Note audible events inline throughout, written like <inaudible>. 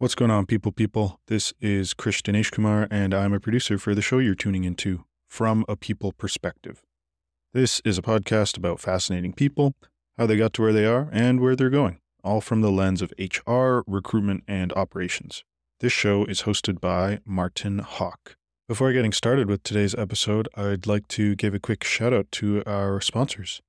What's going on, people? People, this is Krish Dinesh Kumar, and I'm a producer for the show you're tuning into, From a People Perspective. This is a podcast about fascinating people, how they got to where they are, and where they're going, all from the lens of HR, recruitment, and operations. This show is hosted by Martin Hauck. Before getting started with today's episode, I'd like to give a quick shout out to our sponsors.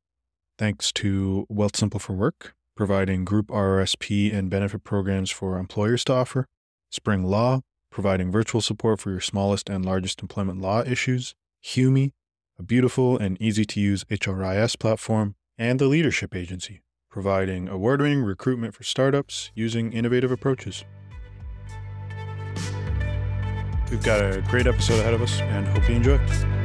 Thanks to Wealthsimple for Work, providing group RRSP and benefit programs for employers to offer, SpringLaw, providing virtual support for your smallest and largest employment law issues, Humi, a beautiful and easy to use HRIS platform, and the Leadership Agency, providing award winning recruitment for startups using innovative approaches. We've got a great episode ahead of us and hope you enjoy.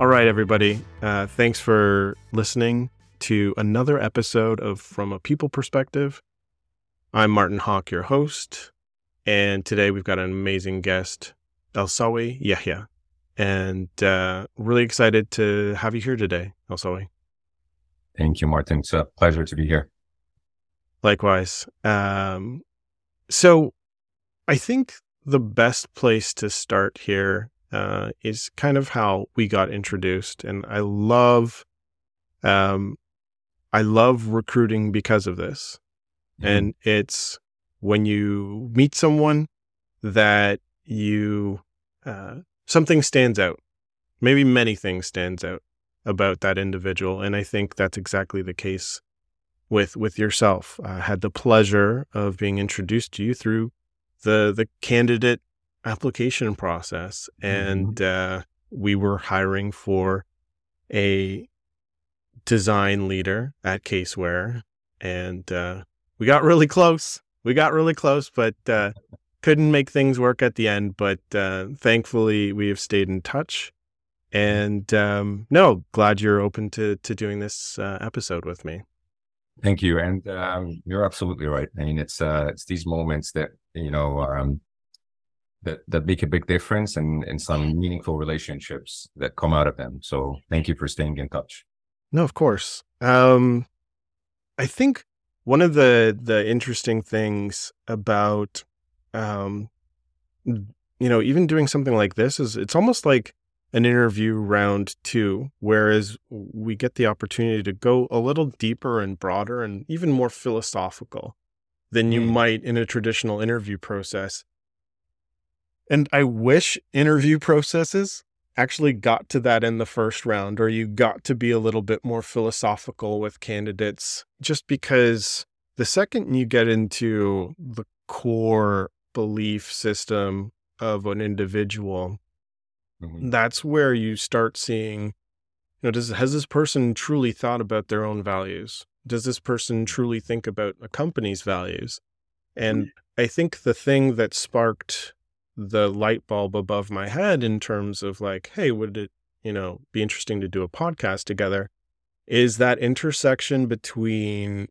All right, everybody. Uh, thanks for listening to another episode of From a People Perspective. I'm Martin Hauck, your host, and today we've got an amazing guest, Elsawy Yehia, and uh, really excited to have you here today, Elsawy. Thank you, Martin. It's a pleasure to be here. Likewise. Um, so, I think the best place to start here uh, is kind of how we got introduced, and I love, um, I love recruiting because of this, mm-hmm. and it's when you meet someone that you uh, something stands out, maybe many things stands out about that individual, and I think that's exactly the case with with yourself. I had the pleasure of being introduced to you through the the candidate application process, and mm-hmm. uh, we were hiring for a design leader at Caseware, and uh, we got really close. We got really close, but uh, couldn't make things work at the end. But uh, thankfully, we have stayed in touch. And um, no, glad you're open to to doing this uh, episode with me. Thank you, and um, you're absolutely right. I mean, it's uh, it's these moments that you know um, that that make a big difference and and some meaningful relationships that come out of them. So thank you for staying in touch. No, of course. Um, I think one of the the interesting things about um, you know even doing something like this is it's almost like an interview round two, whereas we get the opportunity to go a little deeper and broader and even more philosophical than you mm. might in a traditional interview process. And I wish interview processes actually got to that in the first round, or you got to be a little bit more philosophical with candidates, just because the second you get into the core belief system of an individual, mm-hmm. that's where you start seeing, you know, does has this person truly thought about their own values? Does this person truly think about a company's values? And I think the thing that sparked the light bulb above my head in terms of like, hey, would it, you know, be interesting to do a podcast together? Is that intersection between,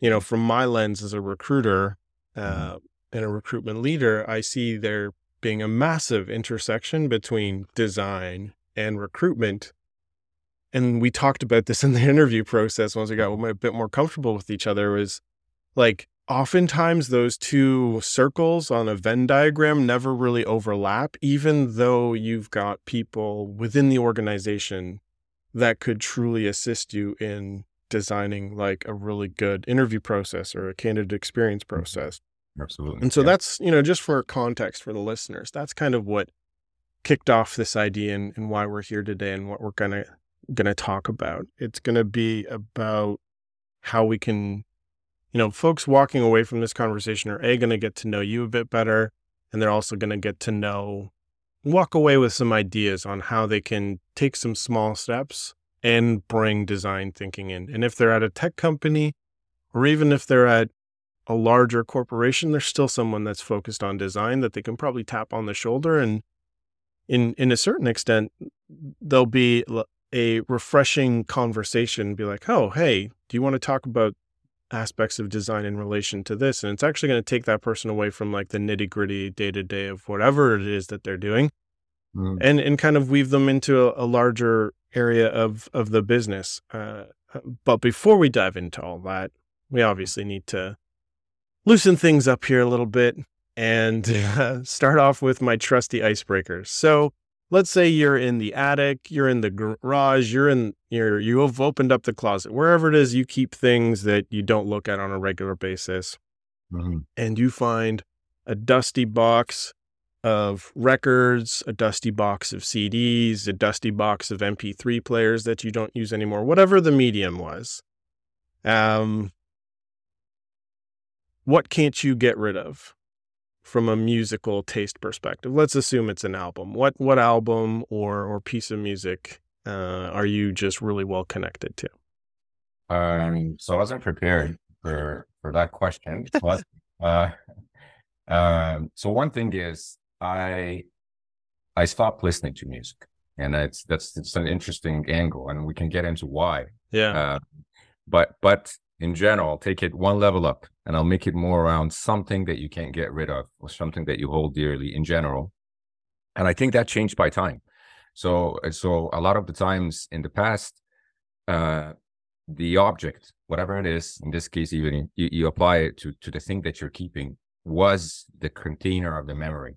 you know, from my lens as a recruiter mm-hmm. uh, and a recruitment leader, I see there being a massive intersection between design and recruitment. And we talked about this <laughs> in the interview process once we got a bit more comfortable with each other was like oftentimes those two circles on a Venn diagram never really overlap, even though you've got people within the organization that could truly assist you in designing like a really good interview process or a candidate experience mm-hmm. process. Absolutely. And so yeah. that's, you know, just for context for the listeners, that's kind of what kicked off this idea and, and why we're here today and what we're gonna gonna talk about. It's gonna be about how we can you know, folks walking away from this conversation are A, going to get to know you a bit better. And they're also going to get to know, walk away with some ideas on how they can take some small steps and bring design thinking in. And if they're at a tech company, or even if they're at a larger corporation, there's still someone that's focused on design that they can probably tap on the shoulder. And in, in a certain extent, there'll be a refreshing conversation, be like, oh, hey, do you want to talk about aspects of design in relation to this. And it's actually going to take that person away from like the nitty gritty day to day of whatever it is that they're doing mm. and, and kind of weave them into a, a, larger area of of the business. Uh, but before we dive into all that, we obviously need to loosen things up here a little bit and <laughs> uh, start off with my trusty icebreakers. So let's say you're in the attic, you're in the garage, you're in you're you have opened up the closet, wherever it is you keep things that you don't look at on a regular basis, mm-hmm. and you find a dusty box of records, a dusty box of CDs, a dusty box of MP3 players that you don't use anymore, whatever the medium was. Um, what can't you get rid of from a musical taste perspective? Let's assume it's an album. What what album or or piece of music uh, are you just really well connected to? Um, so I wasn't prepared for for that question, <laughs> but uh, um, so one thing is I I stopped listening to music, and that's that's it's an interesting angle, and we can get into why. Yeah. Uh, but but in general, take it one level up, and I'll make it more around something that you can't get rid of, or something that you hold dearly in general. And I think that changed by time. So so a lot of the times in the past, uh, the object, whatever it is, in this case, even you, you apply it to to the thing that you're keeping, was the container of the memory.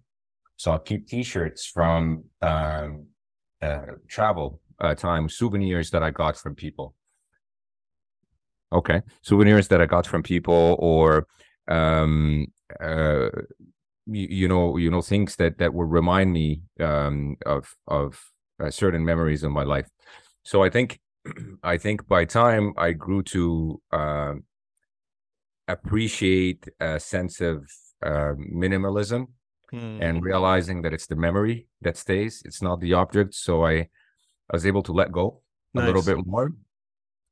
So I'll keep T-shirts from um, uh, travel uh, time, souvenirs that I got from people. Okay, souvenirs that I got from people, or um, uh, you, you, know, you know, things that that will remind me um, of of uh, certain memories of my life. So I think, <clears throat> I think by time I grew to uh, appreciate a sense of uh, minimalism mm. and realizing that it's the memory that stays it's not the object so i i was able to let go nice. a little bit more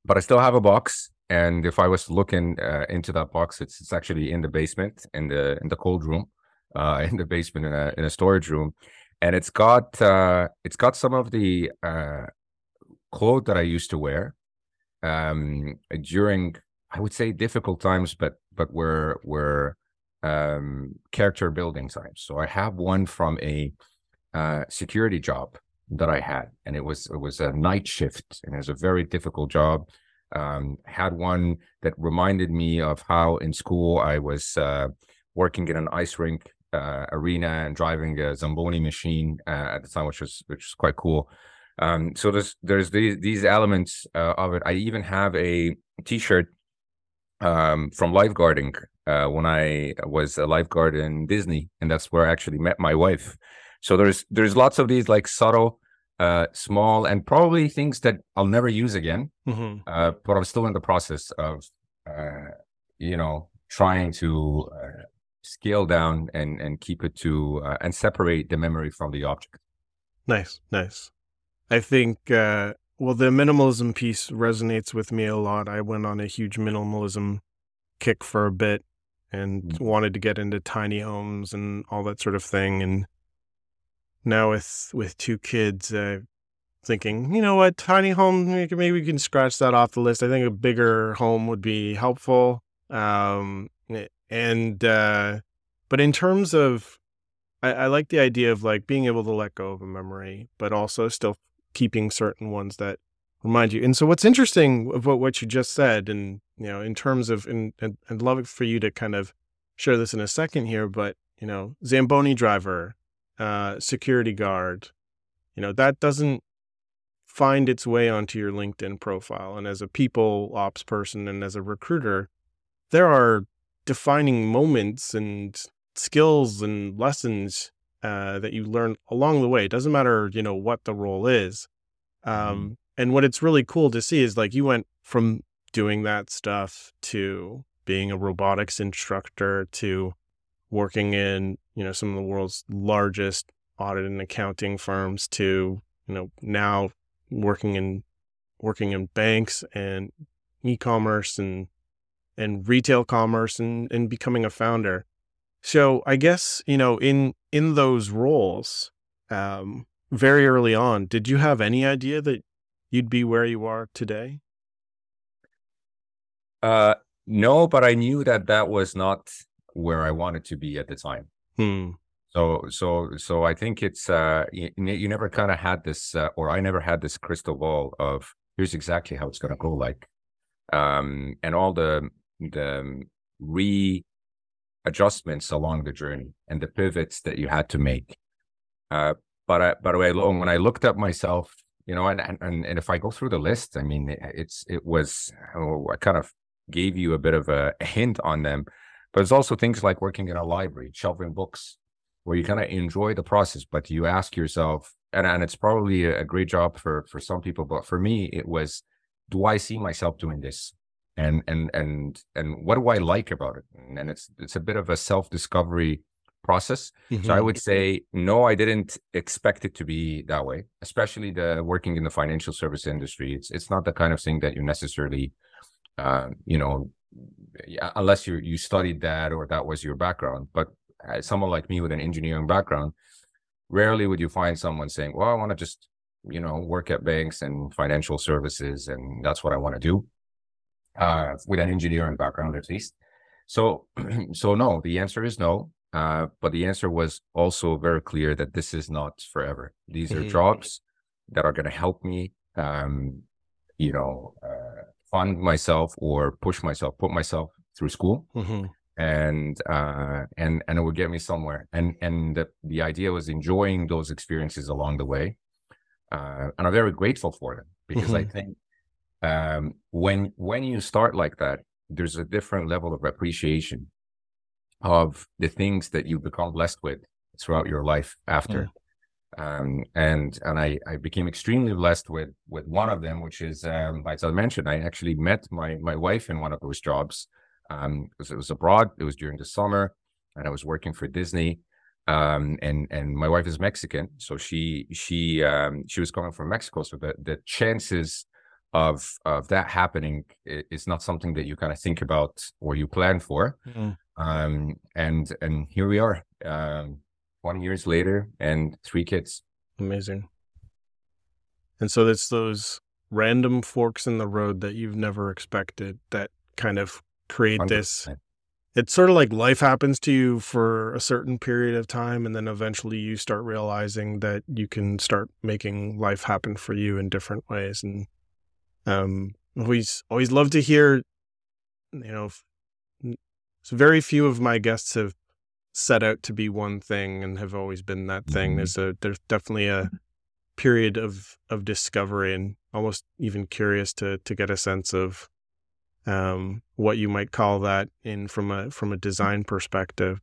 but i still have a box and if i was to look in, uh, into that box it's, it's actually in the basement in the in the cold room <laughs> uh, in the basement in a, in a storage room and it's got uh, it's got some of the uh, clothes that i used to wear um, during i would say difficult times but but were were um, character building times. So I have one from a uh, security job that I had, and it was it was a night shift, and it was a very difficult job. Um, had one that reminded me of how in school I was uh, working in an ice rink uh, arena and driving a Zamboni machine uh, at the time, which was which was quite cool. Um, so there's there's these these elements uh, of it. I even have a T-shirt um, from lifeguarding uh, when I was a lifeguard in Disney, and that's where I actually met my wife. So there's there's lots of these like subtle, uh, small, and probably things that I'll never use again. Mm-hmm. Uh, but I'm still in the process of, uh, you know, trying to uh, scale down and and keep it to uh, and separate the memory from the object. Nice, nice. I think uh, well, the minimalism piece resonates with me a lot. I went on a huge minimalism kick for a bit and mm. wanted to get into tiny homes and all that sort of thing. And now with with two kids, uh, thinking, you know what, tiny home, maybe we can scratch that off the list. I think a bigger home would be helpful. Um, and uh, but in terms of, I, I like the idea of like being able to let go of a memory, but also still keeping certain ones that remind you. And so, what's interesting about what you just said, and you know, in terms of, and, and I'd love for you to kind of share this in a second here, but you know, Zamboni driver, uh, security guard, you know, that doesn't find its way onto your LinkedIn profile. And as a people ops person and as a recruiter, there are defining moments and skills and lessons uh, that you learn along the way. It doesn't matter, you know, what the role is. Um, mm-hmm. And what it's really cool to see is like you went from doing that stuff to being a robotics instructor to working in, you know, some of the world's largest audit and accounting firms to, you know, now working in working in banks and e-commerce and and retail commerce and and becoming a founder. So I guess, you know, in in those roles, um, very early on, did you have any idea that you'd be where you are today? Uh, no, but I knew that that was not where I wanted to be at the time. Hmm. So, so, so I think it's uh, you, you never kind of had this, uh, or I never had this crystal ball of here's exactly how it's going to go like, um, and all the the readjustments along the journey and the pivots that you had to make. Uh, but I, way, when I looked at myself, you know, and, and and if I go through the list, I mean, it's it was oh, I kind of gave you a bit of a hint on them, but it's also things like working in a library, shelving books, where you kind of enjoy the process, but you ask yourself, and and it's probably a great job for for some people, but for me, it was, do I see myself doing this? And and and and what do I like about it? And it's it's a bit of a self discovery process. Mm-hmm. So I mm-hmm. would say, no, I didn't expect it to be that way, especially the working in the financial service industry. It's, it's not the kind of thing that you necessarily, uh, you know, unless you, you studied that or that was your background. But someone like me with an engineering background, rarely would you find someone saying, well, I want to just, you know, work at banks and financial services. And that's what I want to do uh, with an engineering background, at least. So, <clears throat> so no, the answer is no. Uh, but the answer was also very clear that this is not forever. These are <laughs> jobs that are going to help me, um, you know, uh, fund myself or push myself, put myself through school. Mm-hmm. And uh, and and it would get me somewhere. And and the, the idea was enjoying those experiences along the way, uh, and I'm very grateful for them because mm-hmm. I think um, when when you start like that, there's a different level of appreciation of the things that you become blessed with throughout your life after. Mm. Um, and and I, I became extremely blessed with with one of them, which is um, as I mentioned, I actually met my my wife in one of those jobs. Um, it was, it was abroad. It was during the summer, and I was working for Disney. Um, and and my wife is Mexican, so she she um, she was coming from Mexico. So the the chances of of that happening is not something that you kind of think about or you plan for. Mm. Um, and and here we are, um, 20 years later, and three kids. Amazing. And so it's those random forks in the road that you've never expected that kind of create 100%. this. It's sort of like life happens to you for a certain period of time, and then eventually you start realizing that you can start making life happen for you in different ways. And um, always always love to hear, you know, so very few of my guests have set out to be one thing and have always been that thing. Mm-hmm. There's a there's definitely a period of of discovery and almost even curious to to get a sense of um, what you might call that in from a from a design perspective.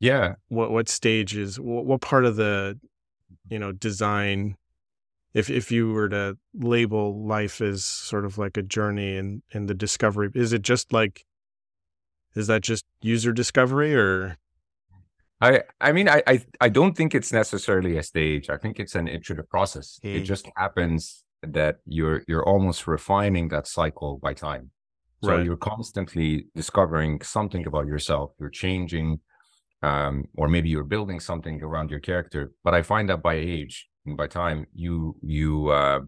Yeah. What what stage is what, what part of the you know design if if you were to label life as sort of like a journey and and the discovery is it just like is that just user discovery or? I I mean I I, I don't think it's necessarily a stage. I think it's an iterative process. It just happens that you're you're almost refining that cycle by time. So right. you're constantly discovering something about yourself. You're changing, um, or maybe you're building something around your character. But I find that by age and by time, you you uh,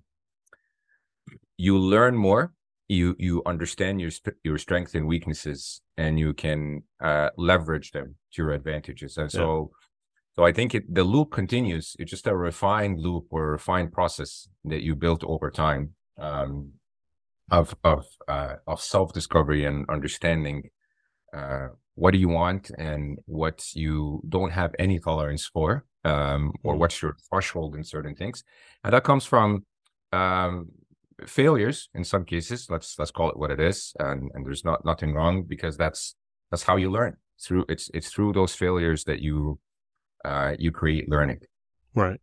you learn more you you understand your your strengths and weaknesses and you can uh, leverage them to your advantages and so yeah. so i think it, the loop continues it's just a refined loop or a refined process that you built over time um, of of uh, of self discovery and understanding uh, what do you want and what you don't have any tolerance for um, or mm-hmm. what's your threshold in certain things and that comes from um, failures in some cases let's let's call it what it is and and there's not nothing wrong because that's that's how you learn. Through it's it's through those failures that you uh you create learning. Right.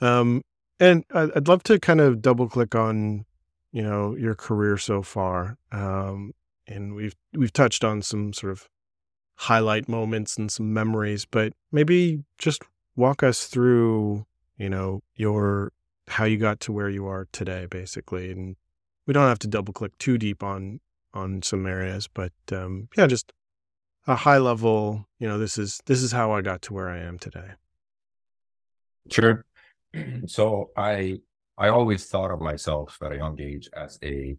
Um and i'd love to kind of double click on you know your career so far. Um and we've we've touched on some sort of highlight moments and some memories but maybe just walk us through you know your how you got to where you are today, basically. And we don't have to double click too deep on on some areas, but um, yeah, just a high level. You know, this is this is how I got to where I am today. Sure. <clears throat> So I I always thought of myself at a young age as a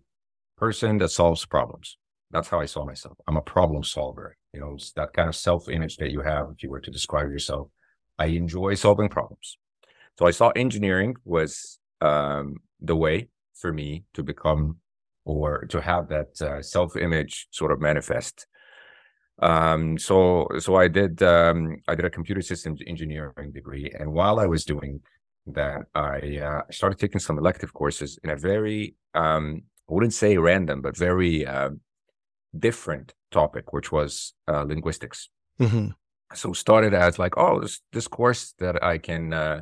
person that solves problems. That's how I saw myself. I'm a problem solver. You know, that kind of self image that you have if you were to describe yourself. I enjoy solving problems. So I saw engineering was um, the way for me to become or to have that uh, self image sort of manifest. Um, so so I did um, I did a computer systems engineering degree, and while I was doing that, I uh, started taking some elective courses in a very um, I wouldn't say random, but very uh, different topic, which was uh, linguistics. Mm-hmm. So started as like, oh, this this course that I can uh,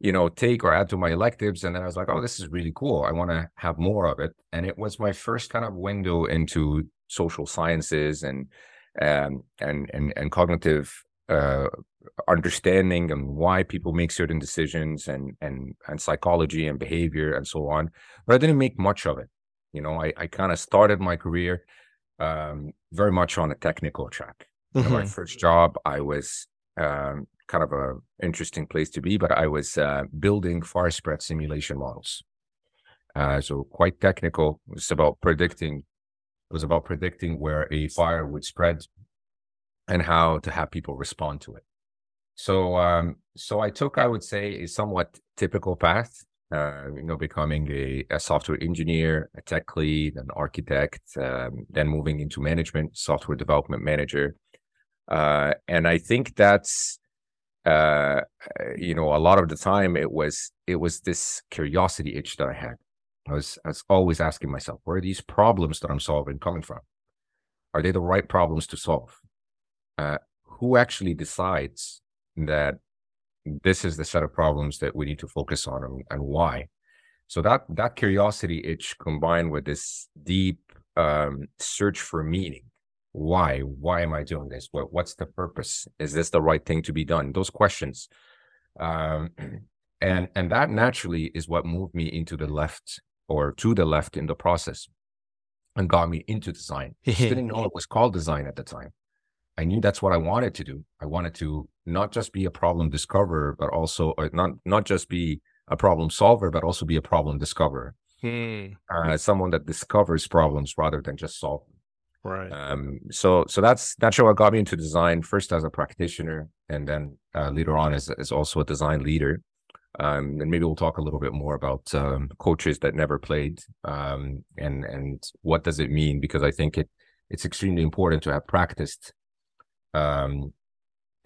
you know take or add to my electives, and then I was like, oh, this is really cool. I want to have more of it, and it was my first kind of window into social sciences and um, and and and cognitive uh, understanding and why people make certain decisions and and and psychology and behavior and so on. But I didn't make much of it. You know, I I kind of started my career um, very much on a technical track. Mm-hmm. You know, my first job, I was um, kind of a interesting place to be, but I was uh, building fire spread simulation models. Uh, so quite technical. It's about predicting It was about predicting where a fire would spread and how to have people respond to it. So, um, so I took, I would say, a somewhat typical path. Uh, you know, becoming a, a, software engineer, a tech lead, an architect, um, then moving into management, software development manager. Uh, and I think that's, uh, you know, a lot of the time it was it was this curiosity itch that I had. I was, I was always asking myself, where are these problems that I'm solving coming from? Are they the right problems to solve? Uh, who actually decides that this is the set of problems that we need to focus on and, and why? So that that curiosity itch combined with this deep um, search for meaning. Why? Why am I doing this? What, what's the purpose? Is this the right thing to be done? Those questions. Um, <clears throat> and and that naturally is what moved me into the left or to the left in the process and got me into design. <laughs> I didn't know it was called design at the time. I knew that's what I wanted to do. I wanted to not just be a problem discoverer, but also not not just be a problem solver, but also be a problem discoverer. Hmm. Uh, someone that discovers problems rather than just solve. Right. Um, so so that's that's what got me into design. First as a practitioner, and then uh, later on as as also a design leader. Um, and maybe we'll talk a little bit more about um, coaches that never played um, and and what does it mean because I think it it's extremely important to have practiced um,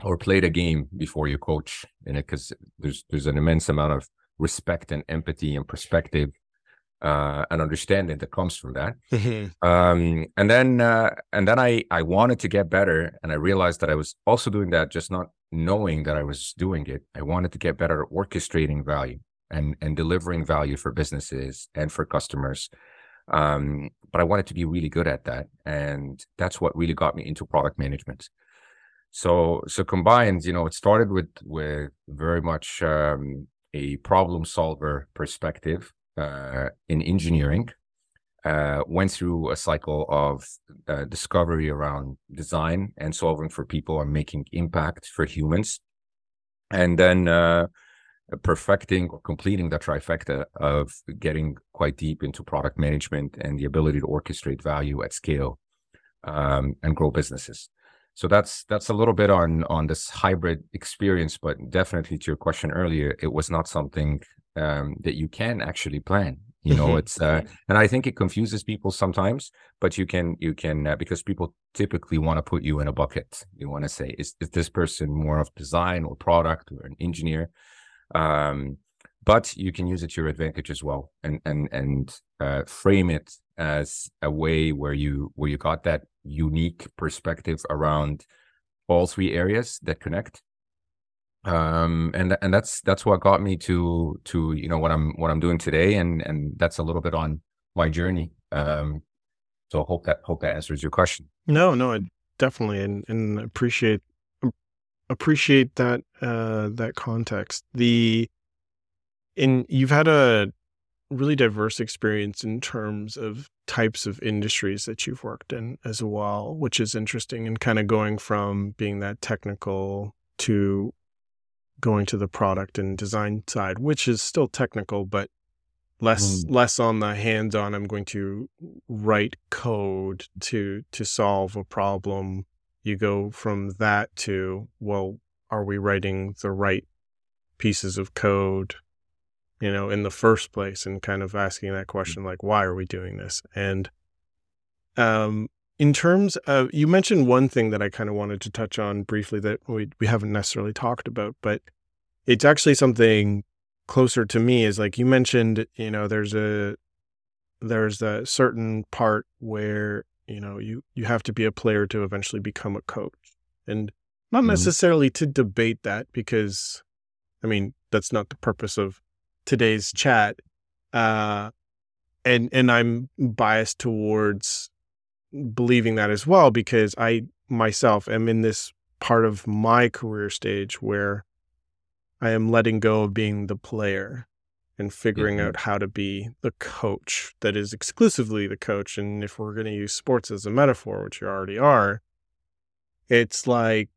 or played a game before you coach in it because there's there's an immense amount of respect and empathy and perspective uh, and understanding that comes from that. Mm-hmm. Um, and then uh, and then I I wanted to get better, and I realized that I was also doing that just not knowing that I was doing it, I wanted to get better at orchestrating value and and delivering value for businesses and for customers. Um, but I wanted to be really good at that, and that's what really got me into product management. So so combined, you know, it started with with very much um, a problem solver perspective uh, in engineering uh, went through a cycle of uh, discovery around design and solving for people and making impact for humans, and then uh, perfecting or completing the trifecta of getting quite deep into product management and the ability to orchestrate value at scale um, and grow businesses. So that's that's a little bit on on this hybrid experience, but definitely to your question earlier, it was not something um, that you can actually plan you know mm-hmm. it's uh, and i think it confuses people sometimes but you can you can uh, because people typically want to put you in a bucket. You want to say is, is this person more of design or product or an engineer? Um, but you can use it to your advantage as well and and and uh, frame it as a way where you where you got that unique perspective around all three areas that connect um and and that's that's what got me to to you know what i'm what i'm doing today and and that's a little bit on my journey. Um so hope that hope that answers your question. No no I definitely and and appreciate appreciate that uh that context. The in you've had a really diverse experience in terms of types of industries that you've worked in as well which is interesting and kind of going from being that technical to going to the product and design side, which is still technical, but less mm. less on the hands on. I'm going to write code to to solve a problem you go from that to, well, are we writing the right pieces of code, you know, in the first place and kind of asking that question, like, why are we doing this? And, um, in terms of, you mentioned one thing that I kind of wanted to touch on briefly that we, we haven't necessarily talked about, but it's actually something closer to me is like you mentioned, you know, there's a, there's a certain part where you know you you have to be a player to eventually become a coach and not Mhm. necessarily to debate that because i mean that's not the purpose of today's chat uh and and i'm biased towards believing that as well because i myself am in this part of my career stage where i am letting go of being the player and figuring Mhm. out how to be the coach that is exclusively the coach. And if we're going to use sports as a metaphor, which you already are, it's like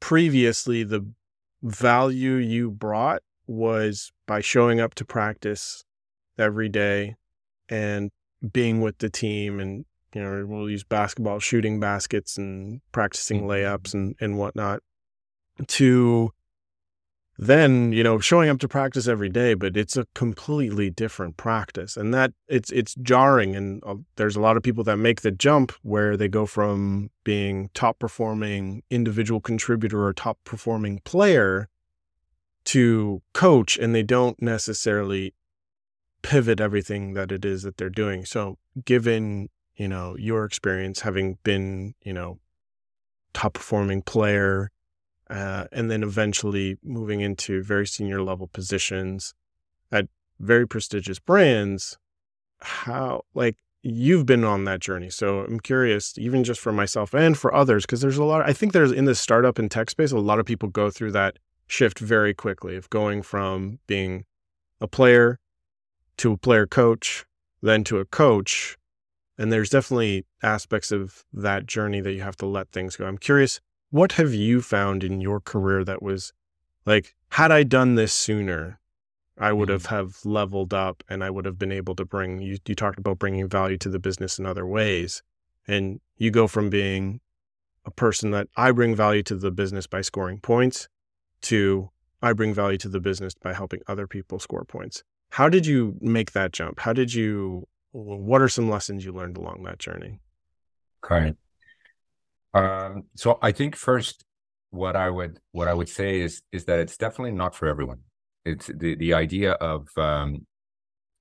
previously the value you brought was by showing up to practice every day and being with the team and you know we'll use basketball shooting baskets and practicing layups and and whatnot to then you know showing up to practice every day but it's a completely different practice. And that it's it's jarring and uh, there's a lot of people that make the jump where they go from being top performing individual contributor or top performing player to coach and they don't necessarily pivot everything that it is that they're doing. So given you know your experience having been you know top performing player uh, and then eventually moving into very senior level positions at very prestigious brands how like you've been on that journey. So i'm curious even just for myself and for others because there's a lot i think there's in the startup and tech space a lot of people go through that shift very quickly of going from being a player to a player coach then to a coach and there's definitely aspects of that journey that you have to let things go. I'm curious what have you found in your career that was like had i done this sooner i would mm-hmm. have have leveled up and i would have been able to bring you you talked about bringing value to the business in other ways. And you go from being a person that i bring value to the business by scoring points to i bring value to the business by helping other people score points. How did you make that jump? How did you what are some lessons you learned along that journey Correct. Um, so I think first, what I would what I would say is is that it's definitely not for everyone. It's the the idea of um,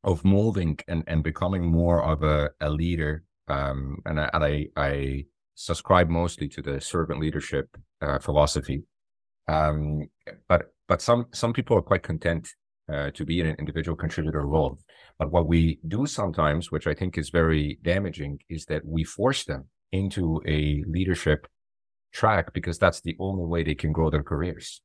of molding and and becoming more of a, a leader. Um, and I, and I I subscribe mostly to the servant leadership uh, philosophy. Um, but but some some people are quite content uh, to be in an individual contributor role. But what we do sometimes, which I think is very damaging, is that we force them into a leadership track because that's the only way they can grow their careers.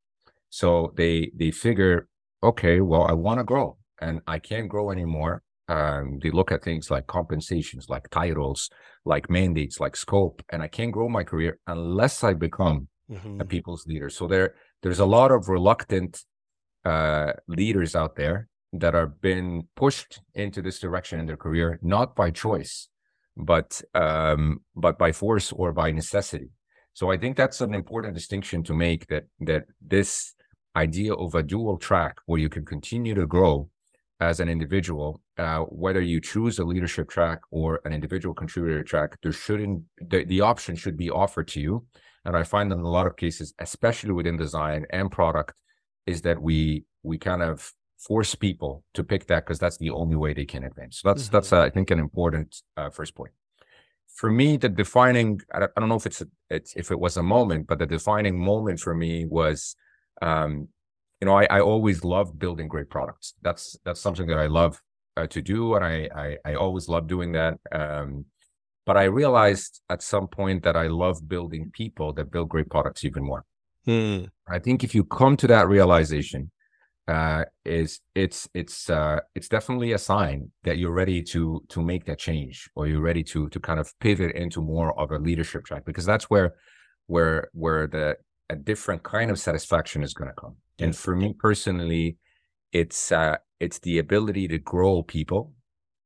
So they they figure, okay, well, I want to grow and I can't grow anymore. Um, they look at things like compensations, like titles, like mandates, like scope, and I can't grow my career unless I become a people's leader. So there there's a lot of reluctant uh, leaders out there that are being pushed into this direction in their career, not by choice, but um, but by force or by necessity. So I think that's an important distinction to make that that this idea of a dual track where you can continue to grow as an individual, uh, whether you choose a leadership track or an individual contributor track, there shouldn't the, the option should be offered to you. And I find in a lot of cases, especially within design and product, is that we we kind of force people to pick that because that's the only way they can advance. So that's Mhm. that's uh, I think an important uh, first point. For me, the defining I don't, I don't know if it's, a, it's if it was a moment, but the defining moment for me was, um, you know, I, I always loved building great products. That's that's something that I love uh, to do, and I, I I always love doing that. Um, but I realized at some point that I love building people that build great products even more. Hmm. I think if you come to that realization, uh, is it's it's uh, it's definitely a sign that you're ready to to make that change, or you're ready to to kind of pivot into more of a leadership track, because that's where where where the a different kind of satisfaction is going to come. And for me personally, it's uh, it's the ability to grow people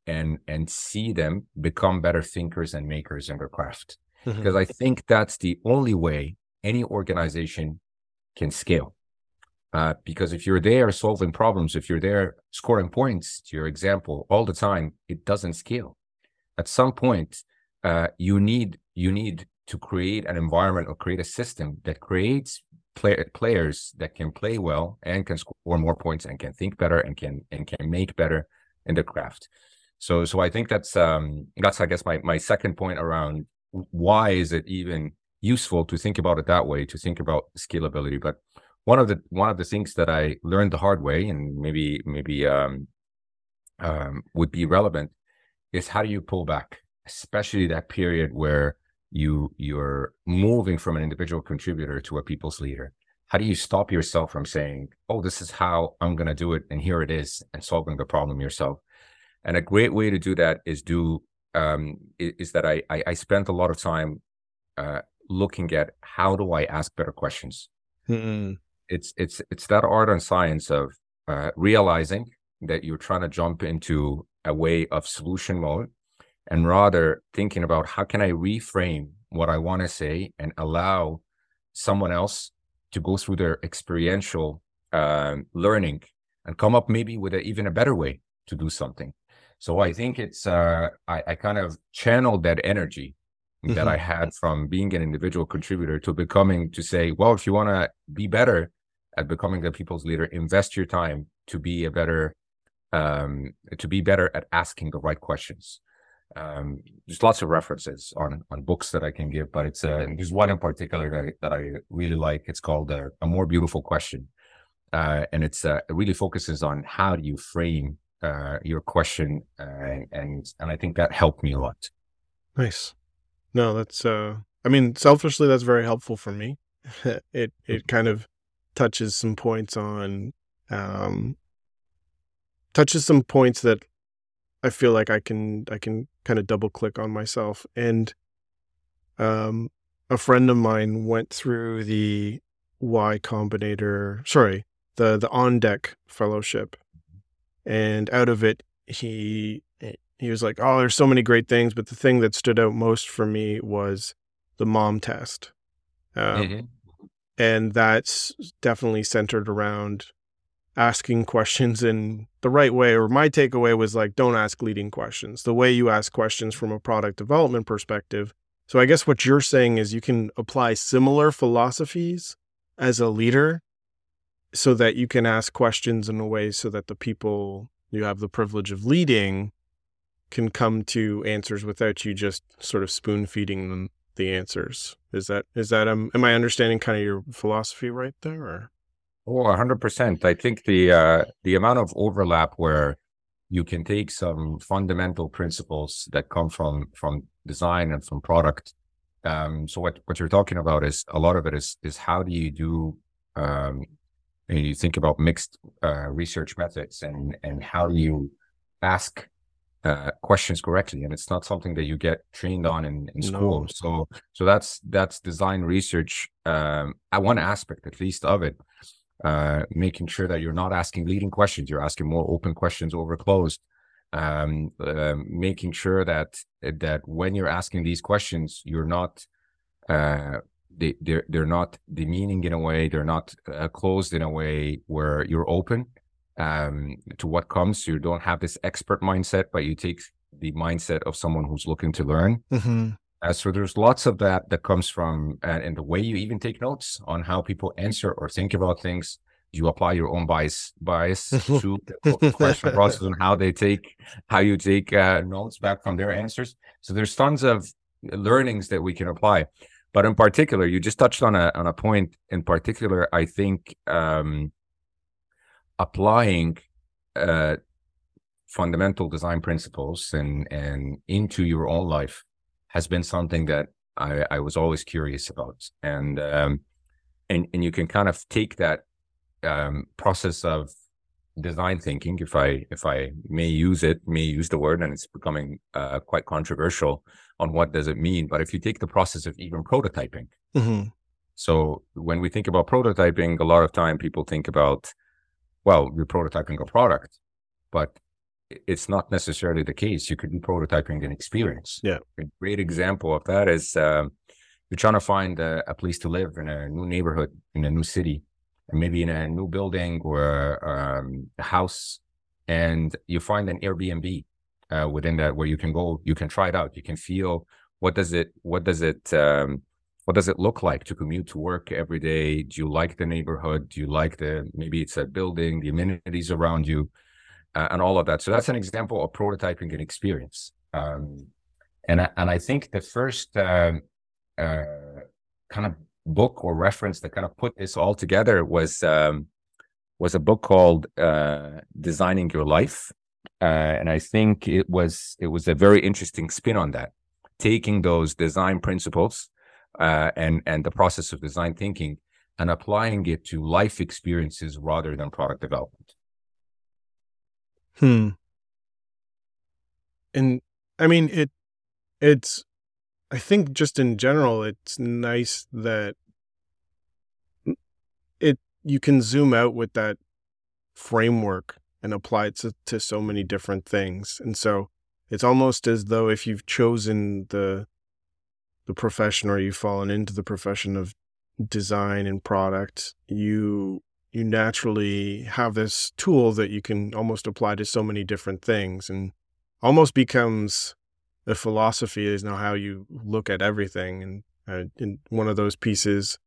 and and see them become better thinkers and makers in their craft mm-hmm. because I think that's the only way any organization can scale. Uh, because if you're there solving problems, if you're there scoring points to your example all the time, it doesn't scale. At some point, uh, you need you need to create an environment or create a system that creates play, players that can play well and can score more points and can think better and can and can make better in the craft. So so I think that's um that's I guess my my second point around why is it even useful to think about it that way to think about scalability. But one of the one of the things that I learned the hard way and maybe maybe um, um would be relevant is how do you pull back, especially that period where you you're moving from an individual contributor to a people's leader how do you stop yourself from saying oh this is how i'm going to do it and here it is and solving the problem yourself and a great way to do that is do um, is, that I, I, I spent a lot of time uh, looking at how do I ask better questions. Mm-hmm. It's it's it's that art and science of uh, realizing that you're trying to jump into a way of solution mode, and rather thinking about how can I reframe what I want to say and allow someone else to go through their experiential uh, learning and come up maybe with a, even a better way to do something. So I think it's uh, I, I kind of channeled that energy mm-hmm. that I had from being an individual contributor to becoming to say, well, if you want to be better at becoming the people's leader, invest your time to be a better um, to be better at asking the right questions. Um, there's lots of references on on books that I can give, but it's uh, there's one in particular that I, that I really like. It's called uh, "A More Beautiful Question," uh, and it's uh, it really focuses on how do you frame uh, your question, uh, and and I think that helped me a lot. Nice. No, that's uh, I mean, selfishly, that's very helpful for me. <laughs> it it mm-hmm. kind of touches some points on um, touches some points that I feel like I can I can kind of double click on myself. And um, a friend of mine went through the Y Combinator, sorry, the the on deck fellowship, and out of it he he was like, "Oh, there's so many great things, but the thing that stood out most for me was the mom test." Um, mm-hmm. And that's definitely centered around asking questions in the right way. Or my takeaway was like, don't ask leading questions. The way you ask questions from a product development perspective. So I guess what you're saying is you can apply similar philosophies as a leader so that you can ask questions in a way so that the people you have the privilege of leading can come to answers without you just sort of spoon feeding them the answers. Is that is that um am I understanding kind of your philosophy right there or? Oh, 100%. I think the uh the amount of overlap where you can take some fundamental principles that come from from design and from product um so what what you're talking about is a lot of it is is how do you do um you think about mixed uh, research methods and and how do you ask uh, questions correctly and it's not something that you get trained on in, in school no. so so that's that's design research um at one aspect at least of it uh making sure that you're not asking leading questions you're asking more open questions over closed um uh, making sure that that when you're asking these questions you're not uh they they're, they're not demeaning in a way they're not uh, closed in a way where you're open um, to what comes. You don't have this expert mindset, but you take the mindset of someone who's looking to learn. Mm-hmm. Uh, so there's lots of that that comes from, uh, and the way you even take notes on how people answer or think about things. You apply your own bias bias <laughs> to the question process on how they take how you take uh, notes back from their answers. So there's tons of learnings that we can apply. But in particular, you just touched on a on a point in particular. I think um, applying uh, fundamental design principles and and into your own life has been something that I, I was always curious about and um, and and you can kind of take that um, process of design thinking if i if i may use it may use the word and it's becoming uh, quite controversial on what does it mean but if you take the process of even prototyping mm-hmm. so when we think about prototyping a lot of time people think about well, you're prototyping a product, but it's not necessarily the case. You could be prototyping an experience. Yeah. A great example of that is um, you're trying to find a, a, place to live in a new neighborhood, in a new city, and maybe in a new building or um, a house, and you find an Airbnb uh, within that where you can go, you can try it out, you can feel what does it, what does it, um, what does it look like to commute to work every day? Do you like the neighborhood? Do you like the maybe it's a building, the amenities around you? uh, and all of that. So that's an example of prototyping an experience. Um, and I, and I think the first um, uh, kind of book or reference that kind of put this all together was um, was a book called uh, Designing Your Life, uh, and I think it was it was a very interesting spin on that, taking those design principles uh, and and the process of design thinking and applying it to life experiences rather than product development. Hmm. And I mean it it's I think just in general it's nice that it you can zoom out with that framework and apply it to, to so many different things. And so it's almost as though if you've chosen the the profession or you've fallen into the profession of design and product, you you naturally have this tool that you can almost apply to so many different things and almost becomes the philosophy is now how you look at everything. And uh, in one of those pieces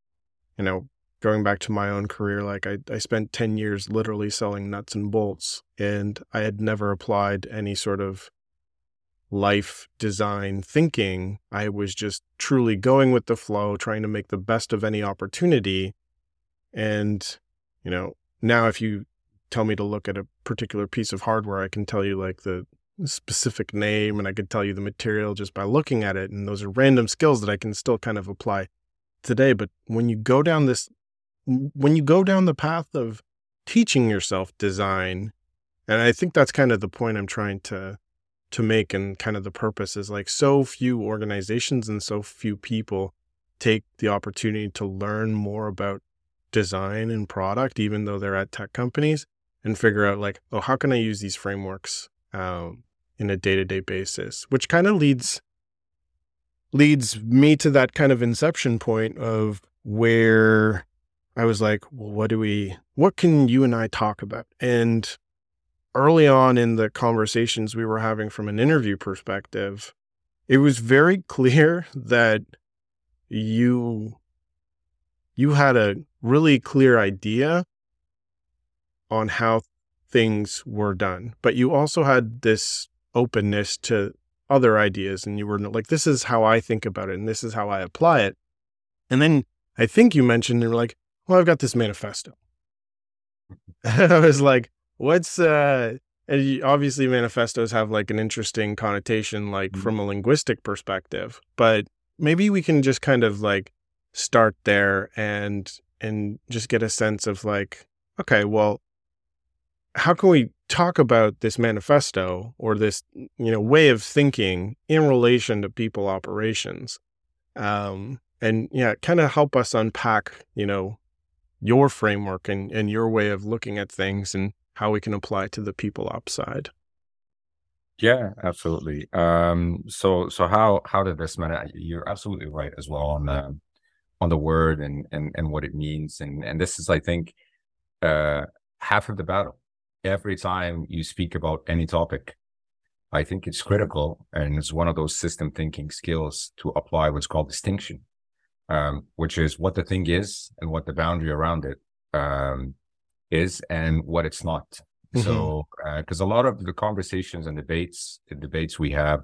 you know going back to my own career like I, I spent 10 years literally selling nuts and bolts and i had never applied any sort of life design thinking i was just truly going with the flow trying to make the best of any opportunity and you know, now if you tell me to look at a particular piece of hardware, I can tell you like the specific name and I could tell you the material just by looking at it. And those are random skills that I can still kind of apply today. But when you go down this, when you go down the path of teaching yourself design, and I think that's kind of the point I'm trying to to make and kind of the purpose is like so few organizations and so few people take the opportunity to learn more about design and product, even though they're at tech companies, and figure out like, oh, how can I use these frameworks um, in a day to day basis? Which kind of leads leads me to that kind of inception point of where I was like, well, what do we, what can you and I talk about? And early on in the conversations we were having from an interview perspective, it was very <laughs> clear that you you had a really clear idea on how things were done, but you also had this openness to other ideas and you were like, this is how I think about it and this is how I apply it. And then I think you mentioned you were like, well, I've got this manifesto. <laughs> I was like, what's uh and obviously manifestos have like an interesting connotation like mm-hmm. from a linguistic perspective, but maybe we can just kind of like start there and and just get a sense of like okay well how can we talk about this manifesto or this you know way of thinking in relation to people operations um and yeah kind of help us unpack you know your framework and and your way of looking at things and how we can apply to the people ops side yeah absolutely. Um so so how how did this man you're absolutely right as well on the on the word and and and what it means. And and this is i think uh half of the battle. Every time you speak about any topic i think it's critical and it's one of those system thinking skills to apply what's called distinction um, which is what the thing is and what the boundary around it um, is and what it's not mm-hmm. so because uh, a lot of the conversations and debates the debates we have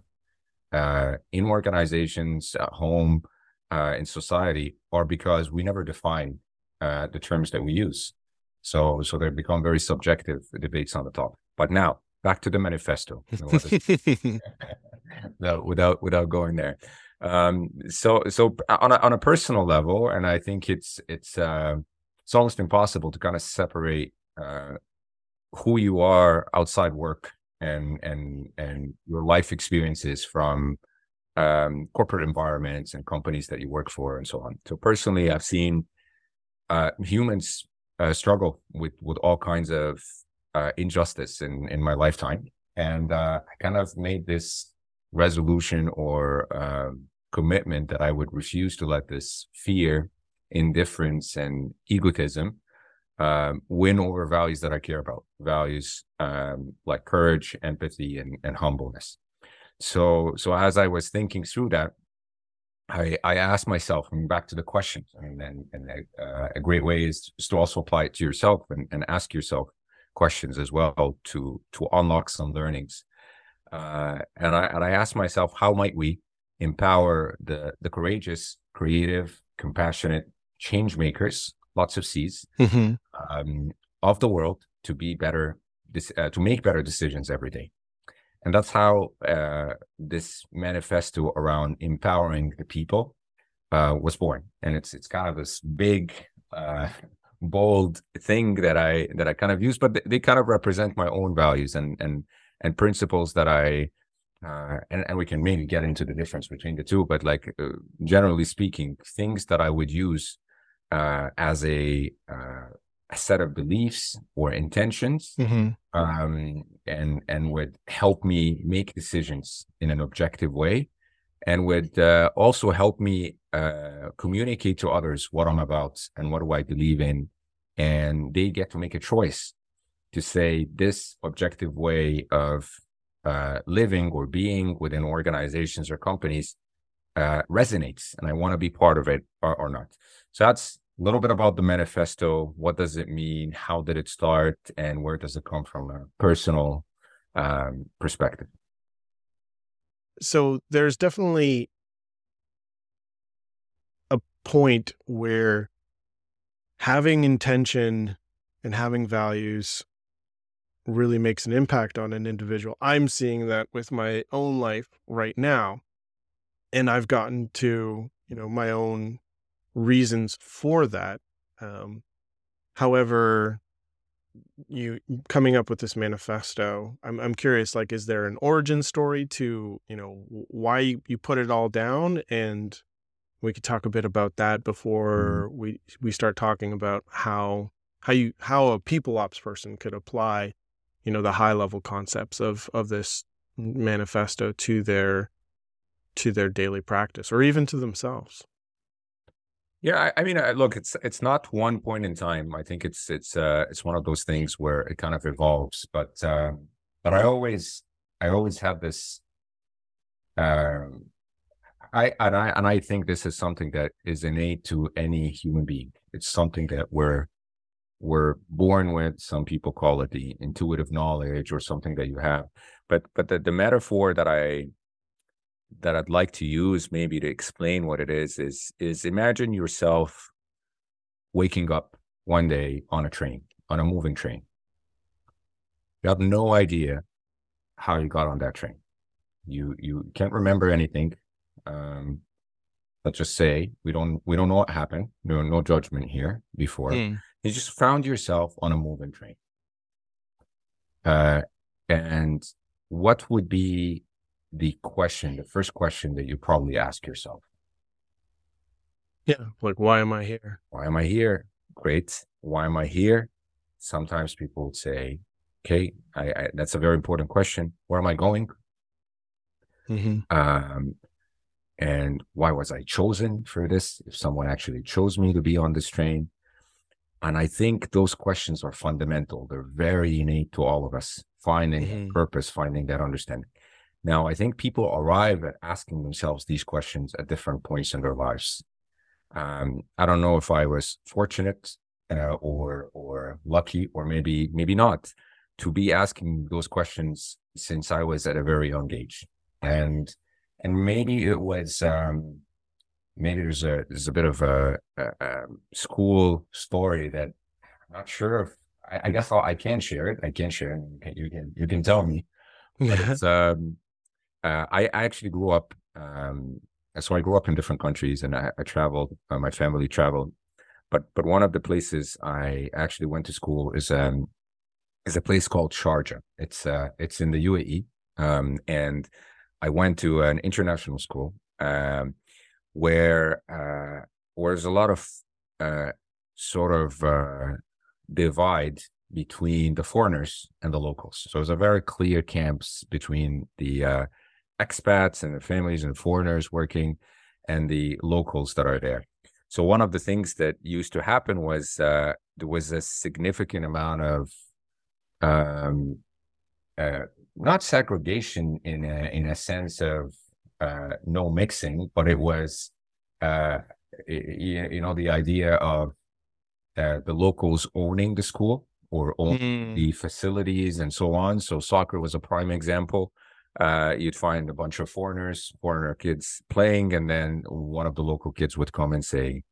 uh, in organizations at home uh, in society are because we never define uh, the terms that we use. So, so they become very subjective debates on the topic. But now back to the manifesto. <laughs> no, <laughs> without without going there. Um, so, so on a, on a personal level, and I think it's it's uh, it's almost impossible to kind of separate uh, who you are outside work and and and your life experiences from um, corporate environments and companies that you work for and so on. So personally, I've seen uh, humans uh, struggle with with all kinds of uh, injustice in in my lifetime, and uh, I kind of made this resolution or um, commitment that I would refuse to let this fear, indifference, and egotism um, win over values that I care about, values um, like courage, empathy, and, and humbleness. So, so as I was thinking through that, I, I asked myself, and back to the question, and and, and uh, a great way is to also apply it to yourself and, and ask yourself questions as well to to unlock some learnings. Uh, and I and I asked myself, how might we empower the the courageous, creative, compassionate change makers, lots of C's, mm-hmm. um, of the world to be better, uh, to make better decisions every day and that's how uh, this manifesto around empowering the people uh, was born and it's it's kind of this big uh, bold thing that i that i kind of use but they, they, kind of represent my own values and and and principles that i uh, and, and we can maybe get into the difference between the two but like uh, generally speaking things that i would use uh, as a a set of beliefs or intentions mm-hmm. um, and and would help me make decisions in an objective way and would uh, also help me uh, communicate to others what i'm about and what do i believe in and they get to make a choice to say this objective way of uh, living or being within organizations or companies uh, resonates and i want to be part of it or, or not so that's a little bit about the manifesto. What does it mean? How did it start? And where does it come from a personal um, perspective? So there's definitely a point where having intention and having values really makes an impact on an individual. I'm seeing that with my own life right now. And I've gotten to, you know, my own reasons for that. Um, however, you coming up with this manifesto, I'm I'm curious. Like, is there an origin story to you know why you, you put it all down, and we could talk a bit about that mm-hmm. before mm. we we start talking about how how you how a people ops person could apply, you know, the high level concepts of of this manifesto to their to their daily practice or even to themselves. Yeah, I, I mean, uh, look, it's it's not one point in time. I think it's it's uh it's one of those things where it kind of evolves. But uh, but I always I always have this. Um, I and I and I think this is something that is innate to any human being. It's something that we're we're born with. Some people call it the intuitive knowledge or something that you have. But but the, the metaphor that I that I'd like to use maybe to explain what it is is is imagine yourself waking up one day on a train, on a moving train. You have no idea how you got on that train. You you can't remember anything. Um, let's just say we don't we don't know what happened. No no judgment here before. Mm. You just found yourself on a moving train. Uh, and what would be the question, the first question that you probably ask yourself. Yeah, like why am I here? Why am I here? Great. Why am I here? Sometimes people would say, "Okay, I, I, that's a very important question. Where am I going? Mm-hmm. Um, and why was I chosen for this? If someone actually chose me to be on this train." And I think those questions are fundamental. They're very innate to all of us. Finding mm-hmm. purpose, finding that understanding. Now, I think people arrive at asking themselves these questions at different points in their lives. Um, I don't know if I was fortunate uh, or or lucky, or maybe maybe not, to be asking those questions since I was at a very young age, and and maybe it was um, maybe there's a there's a bit of a, a, a school story that I'm not sure if I, I guess I'll, I can share it. I can share it. You can you can tell me. But it's um uh, I, I actually grew up. Um, so I grew up in different countries, and I, I traveled. Uh, my family traveled, but but one of the places I actually went to school is um is a place called Sharjah. It's uh it's in the UAE, um, and I went to an international school um, where uh, where there's a lot of uh, sort of uh, divide between the foreigners and the locals. So was a very clear camps between the uh, expats and the families and foreigners working and the locals that are there. So one of the things that used to happen was uh, there was a significant amount of um, uh, not segregation in a, in a sense of uh, no mixing, but it was uh, you, you know the idea of uh, the locals owning the school or own mm. the facilities and so on. So soccer was a prime example. Uh, you'd find a bunch of foreigners, foreigner kids playing, and then one of the local kids would come and say,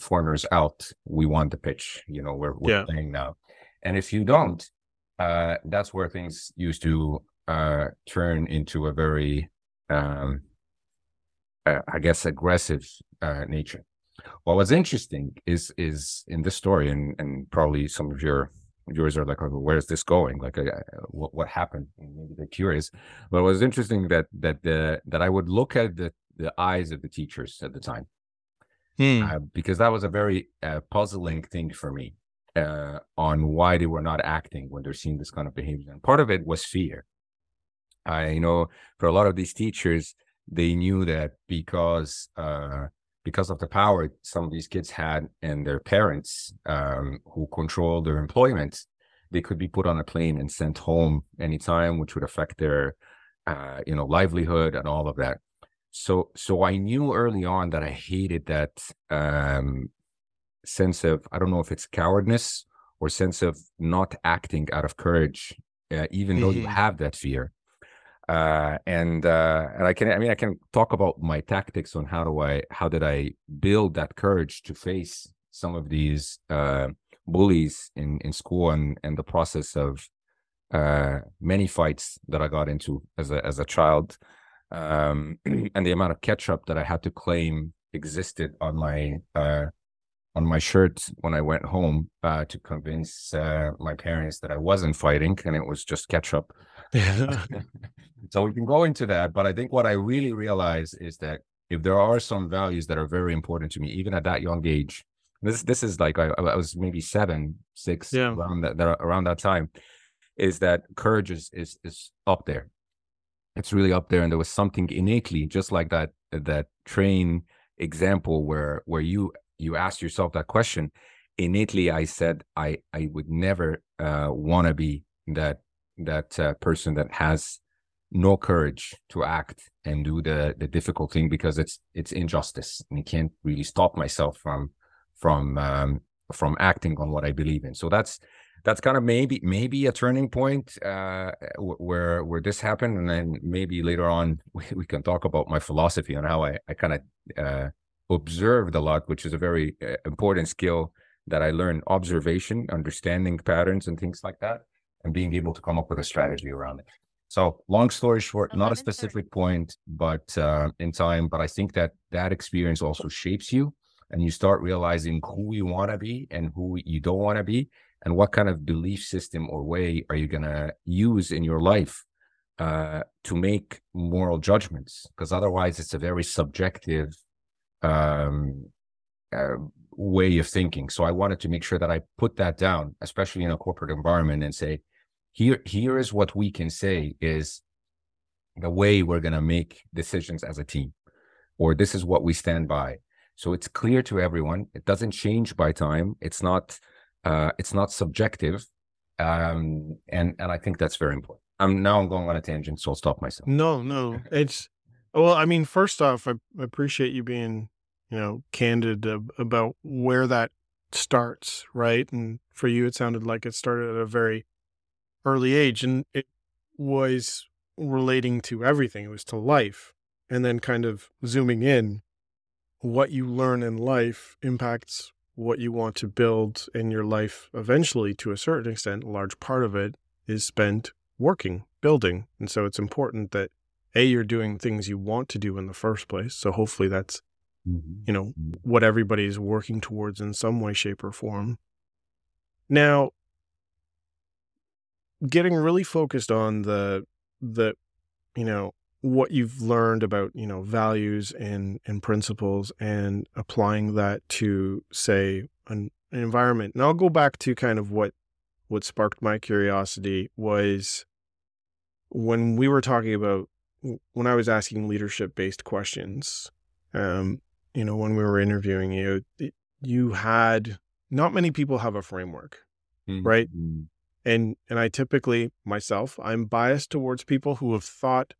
"Foreigners out, we want the pitch. You know, we're, we're yeah. playing now." And if you don't, uh, that's where things used to uh, turn into a very, um, uh, I guess, aggressive uh, nature. What was interesting is is in this story, and and probably some of your viewers are like, oh, "Where is this going? Like, uh, what what happened?" And maybe they're curious. But it was interesting that that the that I would look at the the eyes of the teachers at the time, hmm. uh, because that was a very uh, puzzling thing for me uh, on why they were not acting when they're seeing this kind of behavior. And part of it was fear. I you know for a lot of these teachers, they knew that because uh, because of the power some of these kids had and their parents um, who control their employment, they could be put on a plane and sent home anytime, which would affect their, uh, you know, livelihood and all of that. So, so I knew early on that I hated that um, sense of I don't know if it's cowardness or sense of not acting out of courage, uh, even mm-hmm. though you mm-hmm. have that fear uh, and uh, and I can I mean I can talk about my tactics on how do I how did I build that courage to face some of these uh, bullies in in school and and the process of uh, many fights that I got into as a as a child um, <clears throat> and the amount of ketchup that I had to claim existed on my uh, on my shirt when I went home uh, to convince uh, my parents that I wasn't fighting and it was just ketchup. <laughs> <laughs> so we can go into that, but I think what I really realize is that if there are some values that are very important to me, even at that young age, this this is like I, I was maybe seven, six, yeah. around that, around that time, is that courage is is is up there. It's really up there, and there was something innately, just like that that train example where where you you asked yourself that question innately i said i i would never uh, want to be that that uh, person that has no courage to act and do the the difficult thing because it's it's injustice and I can't really stop myself from from um, from acting on what I believe in. So that's that's kind of maybe maybe a turning point uh, where where this happened, and then maybe later on <laughs> we, we can talk about my philosophy on how I I kind of uh, observed a lot, which is a very uh, important skill that I learned: observation, understanding patterns, and things like that, and being able to come up with a strategy around it. So, long story short, not a specific point, but uh, in time. But I think that that experience also shapes you, and you start realizing who you want to be and who you don't want to be, and what kind of belief system or way are you going to use in your life uh, to make moral judgments. Because otherwise, it's a very subjective um, uh, way of thinking. So I wanted to make sure that I put that down, especially in a corporate environment, and say, here here is what we can say is the way we're going to make decisions as a team or this is what we stand by. So it's clear to everyone. It doesn't change by time. It's not uh it's not subjective um and and i think that's very important. I'm now i'm going on a tangent so i'll stop myself. No no. It's well i mean first off i appreciate you being you know candid about where that starts right and for you it sounded like it started at a very early age and it was relating to everything it was to life and then kind of zooming in what you learn in life impacts what you want to build in your life eventually to a certain extent a large part of it is spent working building and so it's important that a you're doing things you want to do in the first place so hopefully that's. You know mm-hmm. what everybody is working towards in some way shape or form now getting really focused on the the you know what you've learned about you know values and and principles and applying that to say an, an environment and i'll go back to kind of what what sparked my curiosity was when we were talking about when I was asking leadership based questions. Um, you know, when we were interviewing you, you had not many people have a framework, mm-hmm. right? And and I typically myself, I'm biased towards people who have thought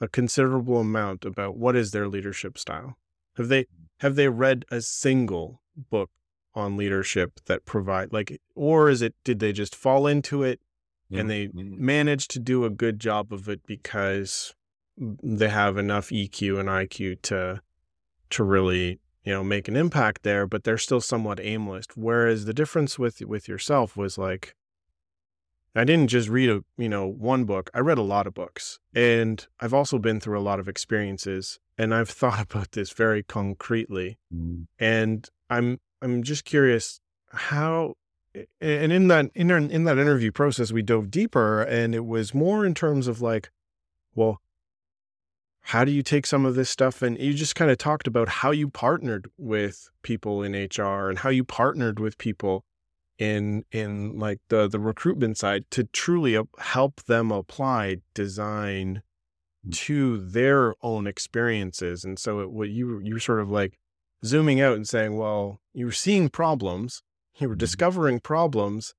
a considerable amount about what is their leadership style. Have they have they read a single book on leadership that provide like or is it did they just fall into it and they mm-hmm. manage to do a good job of it because they have enough EQ and IQ to to really you know make an impact there but they're still somewhat aimless. Whereas the difference with with yourself was like I didn't just read a you know one book I read a lot of books. And I've also been through a lot of experiences and I've <laughs> thought about this very concretely. Mm. and I'm I'm just curious how and in that in, in that interview process we dove deeper and it was more in terms of like well how do you take some of this stuff and you just kind of talked about how you partnered with people in HR and how you partnered with people in in like the the recruitment side to truly help them apply design mm. to their own experiences and so it, what you you were sort of like zooming out and saying well you were seeing problems you were mm-hmm. discovering problems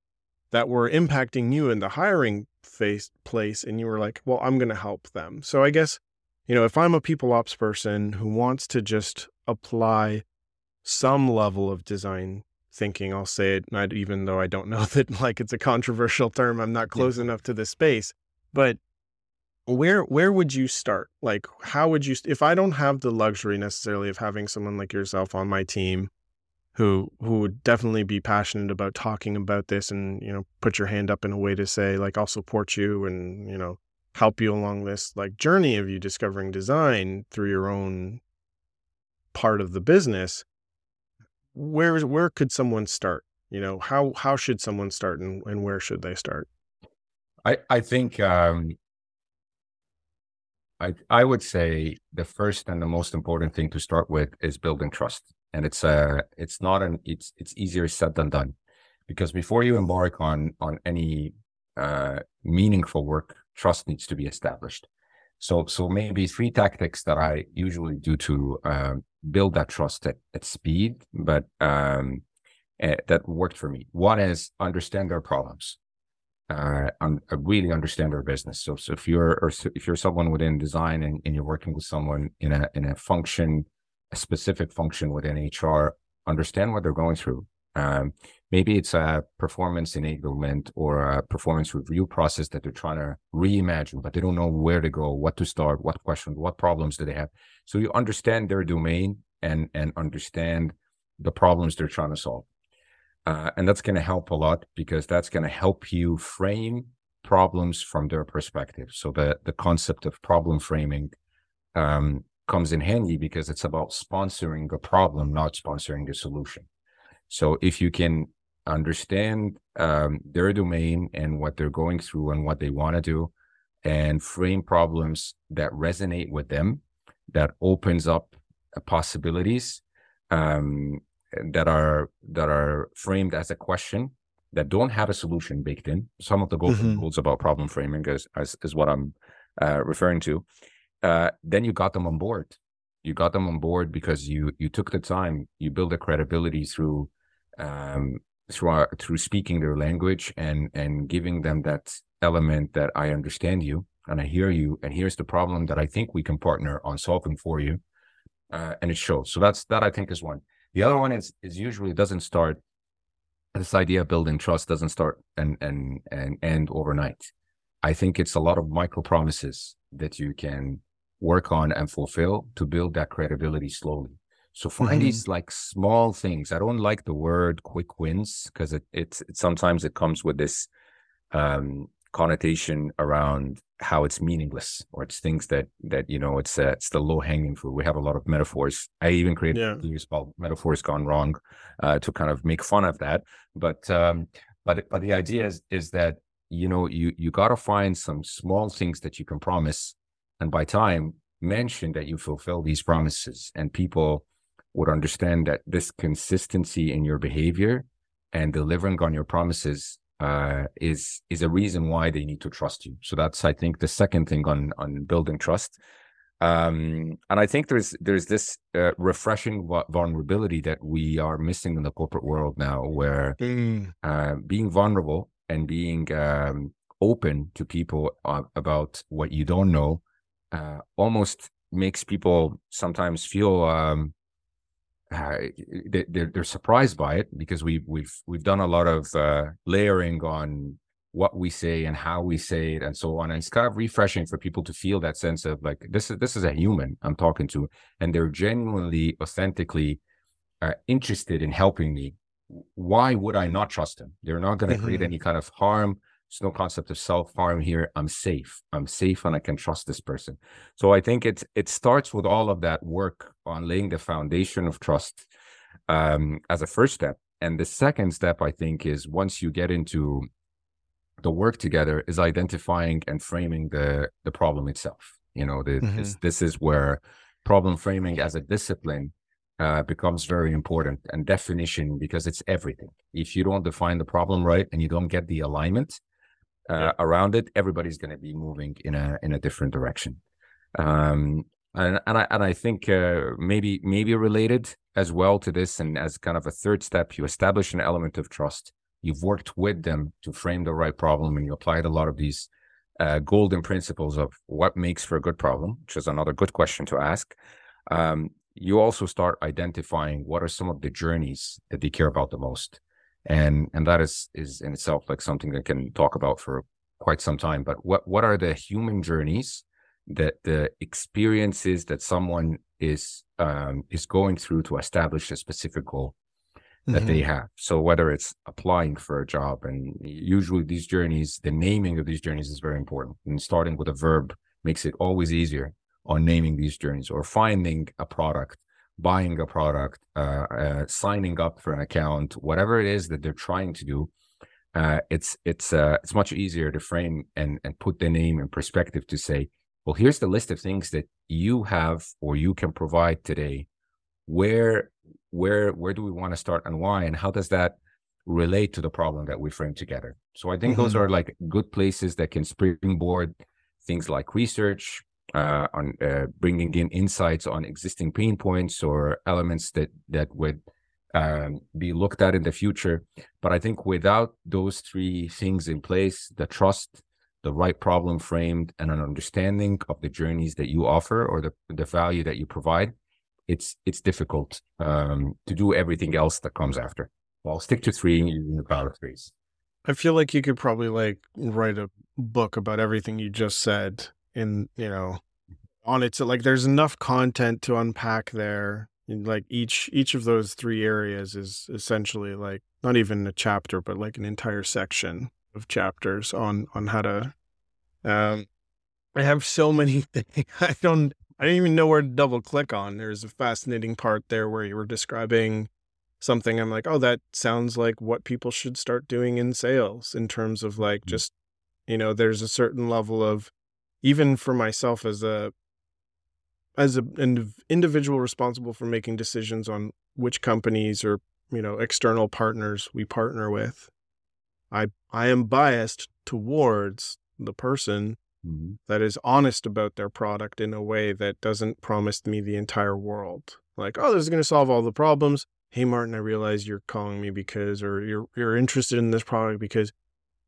that were impacting you in the hiring face place and you were like well i'm going to help them so i guess you know if i'm a people ops person who wants to just apply some level of design thinking i'll say it not even though i don't <laughs> know that like it's a controversial term i'm not close yeah. enough to the space but where where would you start like how would you if i don't have the luxury necessarily of having someone like yourself on my team who who would definitely be passionate about talking about this and you know put your hand up in a way to say like I'll support you and you know help you along this like journey of you discovering design through your own part of the business where where could someone start? You know how how should someone start and, and where should they start? I i think um i i would say the first and the most important thing to start with is building trust. And it's uh it's not an it's it's easier said than done. Because before you embark on on any uh meaningful work trust needs to be established so so maybe three tactics that i usually do to uh, build that trust at, at speed but um uh, that worked for me one is understand their problems uh, un- uh, really understand their business. So, so if you're or so if you're someone within design and, and you're working with someone in a in a function a specific function within HR, understand what they're going through. Um, maybe it's a performance enablement or a performance review process that they're trying to reimagine, but they don't know where to go, what to start, what questions, what problems do they have. So you understand their domain and and understand the problems they're trying to solve. Uh, and that's going to help a lot because that's going to help you frame problems from their perspective. So the the concept of problem framing um, comes in handy because it's about sponsoring the problem, not sponsoring the solution. So if you can understand um, their domain and what they're going through and what they want to do, and frame problems that resonate with them, that opens up uh, possibilities um, that are that are framed as a question that don't have a solution baked in. Some of the golden mm-hmm. rules about problem framing is, is, is what I'm uh, referring to uh, then you got them on board. You got them on board because you you took the time. You build a credibility through um, through through speaking their language and and giving them that element that I understand you and I hear you and here's the problem that I think we can partner on solving for you, uh, and it shows. So that's that I think is one. The other one is is usually doesn't start. This idea of building trust doesn't start and and and end overnight. I think it's a lot of micro promises that you can work on and fulfill to build that credibility slowly. So find mm-hmm. these like small things. I don't like the word quick wins because it, it's it, sometimes it comes with this um, connotation around how it's meaningless or it's things that that you know it's uh, it's the low hanging fruit. We have a lot of metaphors. I even created yeah. use called metaphors gone wrong uh, to kind of make fun of that. But um, but but the idea is is that you know you you got to find some small things that you can promise and by time mention that you fulfill these promises and people would understand that this consistency in your behavior and delivering on your promises uh, is is a reason why they need to trust you. So that's I think the second thing on on building trust. Um, and I think there's there's this uh, refreshing vulnerability that we are missing in the corporate world now, where mm. uh, being vulnerable and being um, open to people uh, about what you don't know uh, almost makes people sometimes feel um, uh, they're, they're surprised by it because we we've we've done a lot of uh, layering on what we say and how we say it and so on. And it's kind of refreshing for people to feel that sense of like this is this is a human i'm talking to and they're genuinely authentically uh, interested in helping me. Why would i not trust them? They're not going to mm-hmm. create any kind of harm there's no concept of self harm here. I'm safe. I'm safe and I can trust this person. So I think it it starts with all of that work on laying the foundation of trust um, as a first step. And the second step, I think, is once you get into the work together, is identifying and framing the the problem itself. You know, the, mm-hmm. this this is where problem framing as a discipline uh, becomes very important and definition because it's everything. If you don't define the problem right and you don't get the alignment, uh, yeah. around it, everybody's going to be moving in a in a different direction. Um, and and I and I think uh, maybe maybe related as well to this, and as kind of a third step, you establish an element of trust. You've worked with them to frame the right problem, and you applied a lot of these uh, golden principles of what makes for a good problem, which is another good question to ask. Um, you also start identifying what are some of the journeys that they care about the most and and that is is in itself like something that can talk about for quite some time but what what are the human journeys that the experiences that someone is um, is going through to establish a specific goal that mm-hmm. they have so whether it's applying for a job and usually these journeys the naming of these journeys is very important and starting with a verb makes it always easier on naming these journeys or finding a product buying a product, uh, uh, signing up for an account, whatever it is that they're trying to do, uh, it's it's uh, it's much easier to frame and and put the name in perspective to say, well, here's the list of things that you have or you can provide today. Where where where do we want to start and why, and how does that relate to the problem that we frame together? So I think mm-hmm. those are like good places that can springboard things like research, uh, on uh, bringing in insights on existing pain points or elements that that would um, be looked at in the future. But I think without those three things in place, the trust, the right problem framed, and an understanding of the journeys that you offer or the the value that you provide, it's it's difficult um, to do everything else that comes after. Well, I'll stick to three using the power of threes. I feel like you could probably like write a book about everything you just said in you know on it so like there's enough content to unpack there and like each each of those three areas is essentially like not even a chapter but like an entire section of chapters on on how to um i have so many <laughs> things i don't i don't even know where to double click on there's a fascinating part there where you were describing something i'm like oh that sounds like what people should start doing in sales in terms of like mm-hmm. just you know there's a certain level of even for myself as a as an individual responsible for making decisions on which companies or you know external partners we partner with i i am biased towards the person mm-hmm. that is honest about their product in a way that doesn't promise me the entire world like oh this is going to solve all the problems hey martin i realize you're calling me because or you're you're interested in this product because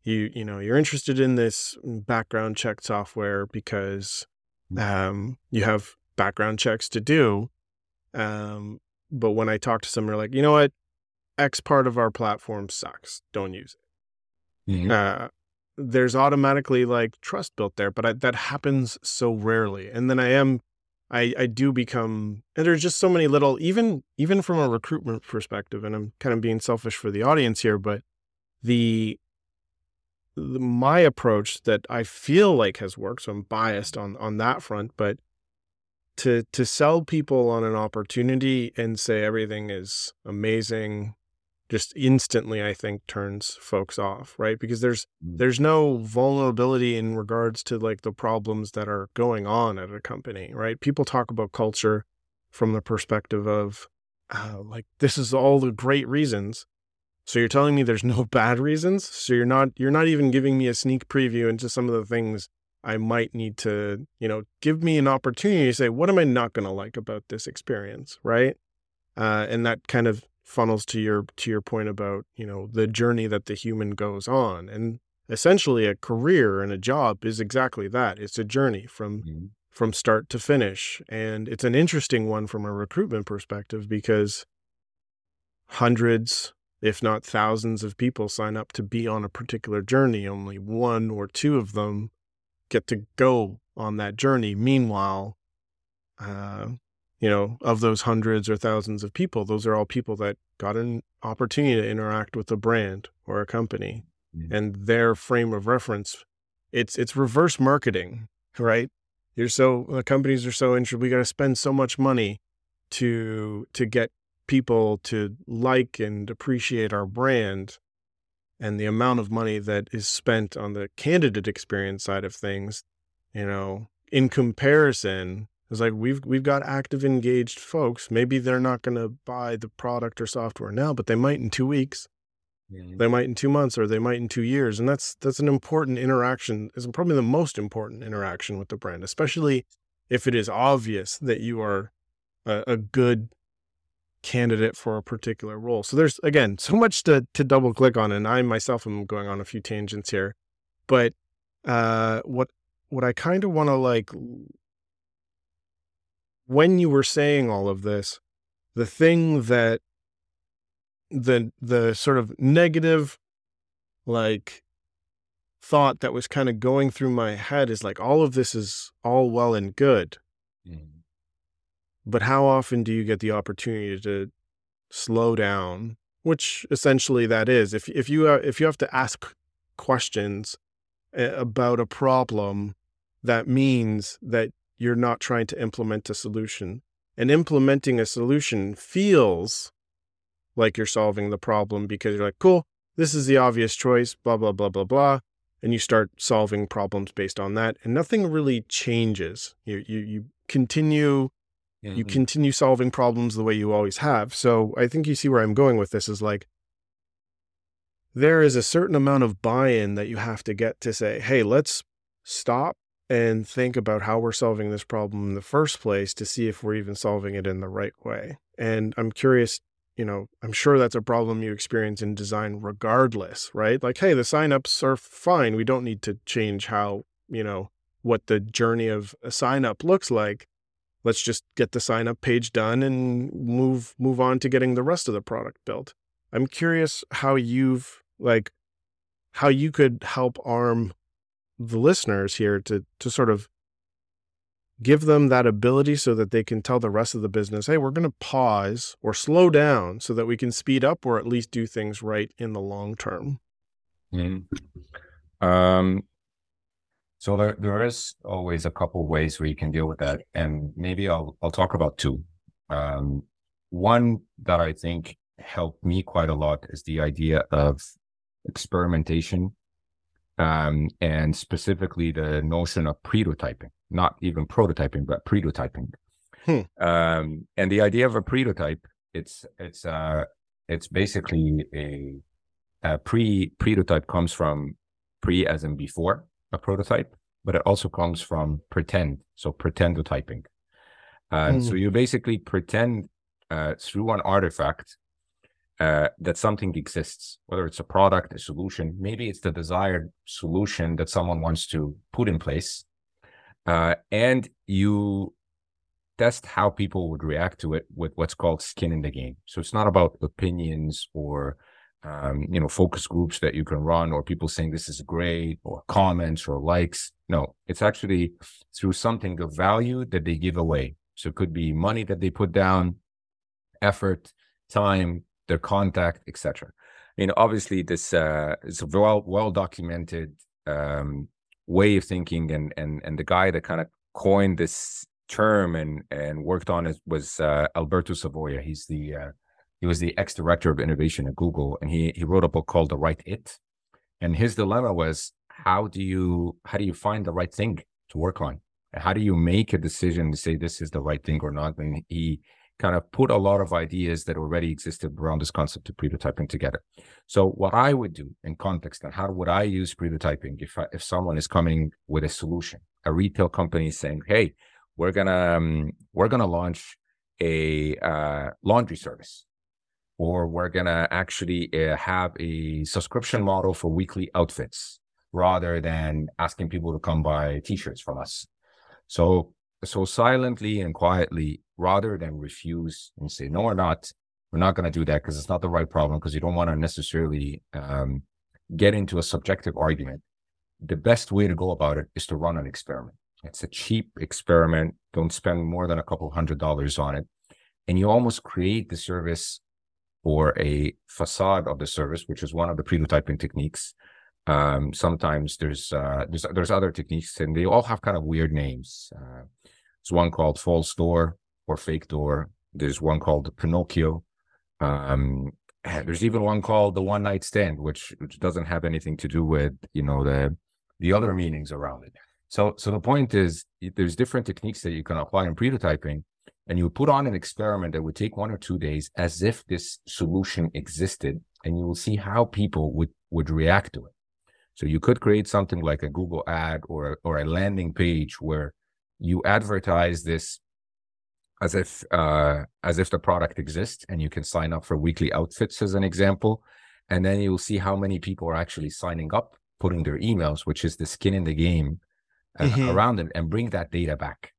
you you know you're interested in this background check software because mm. um, you have background checks to do um, but when i talk to someone they're like you know what x part of our platform sucks don't use it mm-hmm. uh, there's automatically like trust built there but I, that happens so rarely and then i am I, I do become and there's just so many little even even from a recruitment perspective and i'm kind of being selfish for the audience here but the my approach that I feel like has worked. So I'm biased on on that front, but to to sell people on an opportunity and say everything is amazing just instantly i think turns folks off right because there's mm. there's no vulnerability in regards to like the problems that are going on at a company right people talk about culture from the perspective of uh, like this is all the great reasons So you're telling me there's no <laughs> bad reasons? So you're not you're not even giving me a sneak preview into some of the things I might need to, you know, give me an opportunity to say, what am I not going to like about this experience, right? Uh, and that kind of funnels to your to your point about, you know, the journey that the human goes on, and essentially a career and a job is exactly that. It's a journey from mm-hmm. from start to finish, and it's an interesting one from a recruitment perspective because hundreds if not thousands of people sign up to be on a particular journey only one or two of them get to go on that journey. Meanwhile, uh, you know, of those hundreds or thousands of people, those are all people that got an opportunity to interact with a brand or a company mm-hmm. and their frame of reference. It's it's reverse marketing, right? You're so the companies are so interested. We got to spend so much money to to get people to like and appreciate our brand and the amount of money that is spent on the candidate experience side of things, you know, in comparison, it's like we've we've got active engaged folks. Maybe they're not going to buy the product or software now, but they might in 2 weeks. Mm-hmm. They might in 2 months or they might in 2 years, and that's that's an important interaction. Is probably the most important interaction with the brand, especially if it is obvious that you are a, a good candidate for a particular role. So there's again so much to to double click on, and I myself am going on a few tangents here. But uh, what what I kind of want to like when you were saying all of this, the thing that the the sort of negative like thought that was kind of going through my head is like all of this is all well and good. Mm-hmm. But how often do you get the opportunity to slow down? Which essentially that is. If if you uh, if you have to ask questions eh, about a problem, that means that you're not trying to implement a solution. And implementing a solution feels like you're solving the problem because you're like, cool, this is the obvious choice, blah, blah, blah, blah, blah. And you start solving problems based on that. And nothing really changes. You, you, you continue You continue solving problems the way you always have. So I think you see where I'm going with this is like there is a certain amount of buy-in that you have to get to say, "Hey, let's stop and think about how we're solving this problem in the first place to see if we're even solving it in the right way." And I'm curious, you know, I'm sure that's a problem you experience in design regardless, right? Like, hey, the signups are fine. We don't need to change how, you know, what the journey of a sign up looks like let's just get the sign up page done and move move on to getting the rest of the product built i'm curious how you've like how you could help arm the listeners here to to sort of give them that ability so that they can tell the rest of the business hey we're going to pause or slow down so that we can speed up or at least do things right in the long term mm-hmm. um, so there, there is always a couple ways where you can deal with that, and maybe I'll I'll talk about two. Um, one that I think helped me quite a lot is the idea of experimentation, um, and specifically the notion of pretotyping, not even prototyping, but pretotyping. Hmm. Um, and the idea of a pretotype, it's it's uh it's basically a, a pre prototype comes from pre as in before a prototype, but it also comes from pretend. So pretendotyping. Uh, mm. So you basically pretend uh, through an artifact uh, that something exists, whether it's a product, a solution, maybe it's the desired solution that someone wants to put in place. Uh, and you test how people would react to it with what's called skin in the game. So it's not about opinions or um, you know, focus groups that you can run or people saying this is great or comments or likes. No, it's actually through something of value that they give away. So it could be money that they put down, effort, time, their contact, etc. I mean, obviously, this uh, is a well well documented um, way of thinking, and and and the guy that kind of coined this term and and worked on it was uh, Alberto Savoia. He's the uh, he was the ex director of innovation at Google, and he he wrote a book called The Right It. And his dilemma was how do you how do you find the right thing to work on? And how do you make a decision to say this is the right thing or not? And he kind of put a lot of ideas that already existed around this concept of pretotyping together. So what I would do in context and how would I use pretotyping if I, if someone is coming with a solution, a retail company saying, "Hey, we're gonna um, we're gonna launch a uh, laundry service." Or we're gonna actually uh, have a subscription model for weekly outfits rather than asking people to come buy t-shirts from us. So so silently and quietly, rather than refuse and say, no, we're not, we're not going to do that because it's not the right problem because you don't want to necessarily um, get into a subjective argument. The best way to go about it is to run an experiment. It's a cheap experiment. Don't spend more than a couple hundred dollars on it. And you almost create the service or a facade of the service, which is one of the pretotyping techniques. Um, sometimes there's, uh, there's, there's other techniques and they all have kind of weird names. Uh, there's one called false door or fake door. There's one called Pinocchio. Um, there's even one called the one night stand, which, which doesn't have anything to do with you know the the other meanings around it. So so the point is there's different techniques that you can apply in pretotyping, and you put on an experiment that would take one or two days as if this solution existed, and you will see how people would would react to it. So you could create something like a Google ad or or a landing page where you advertise this as if uh, as if the product exists and you can sign up for weekly outfits as an example and then you'll see how many people are actually signing up putting their emails which is the skin in the game uh, mm-hmm. around it and bring that data back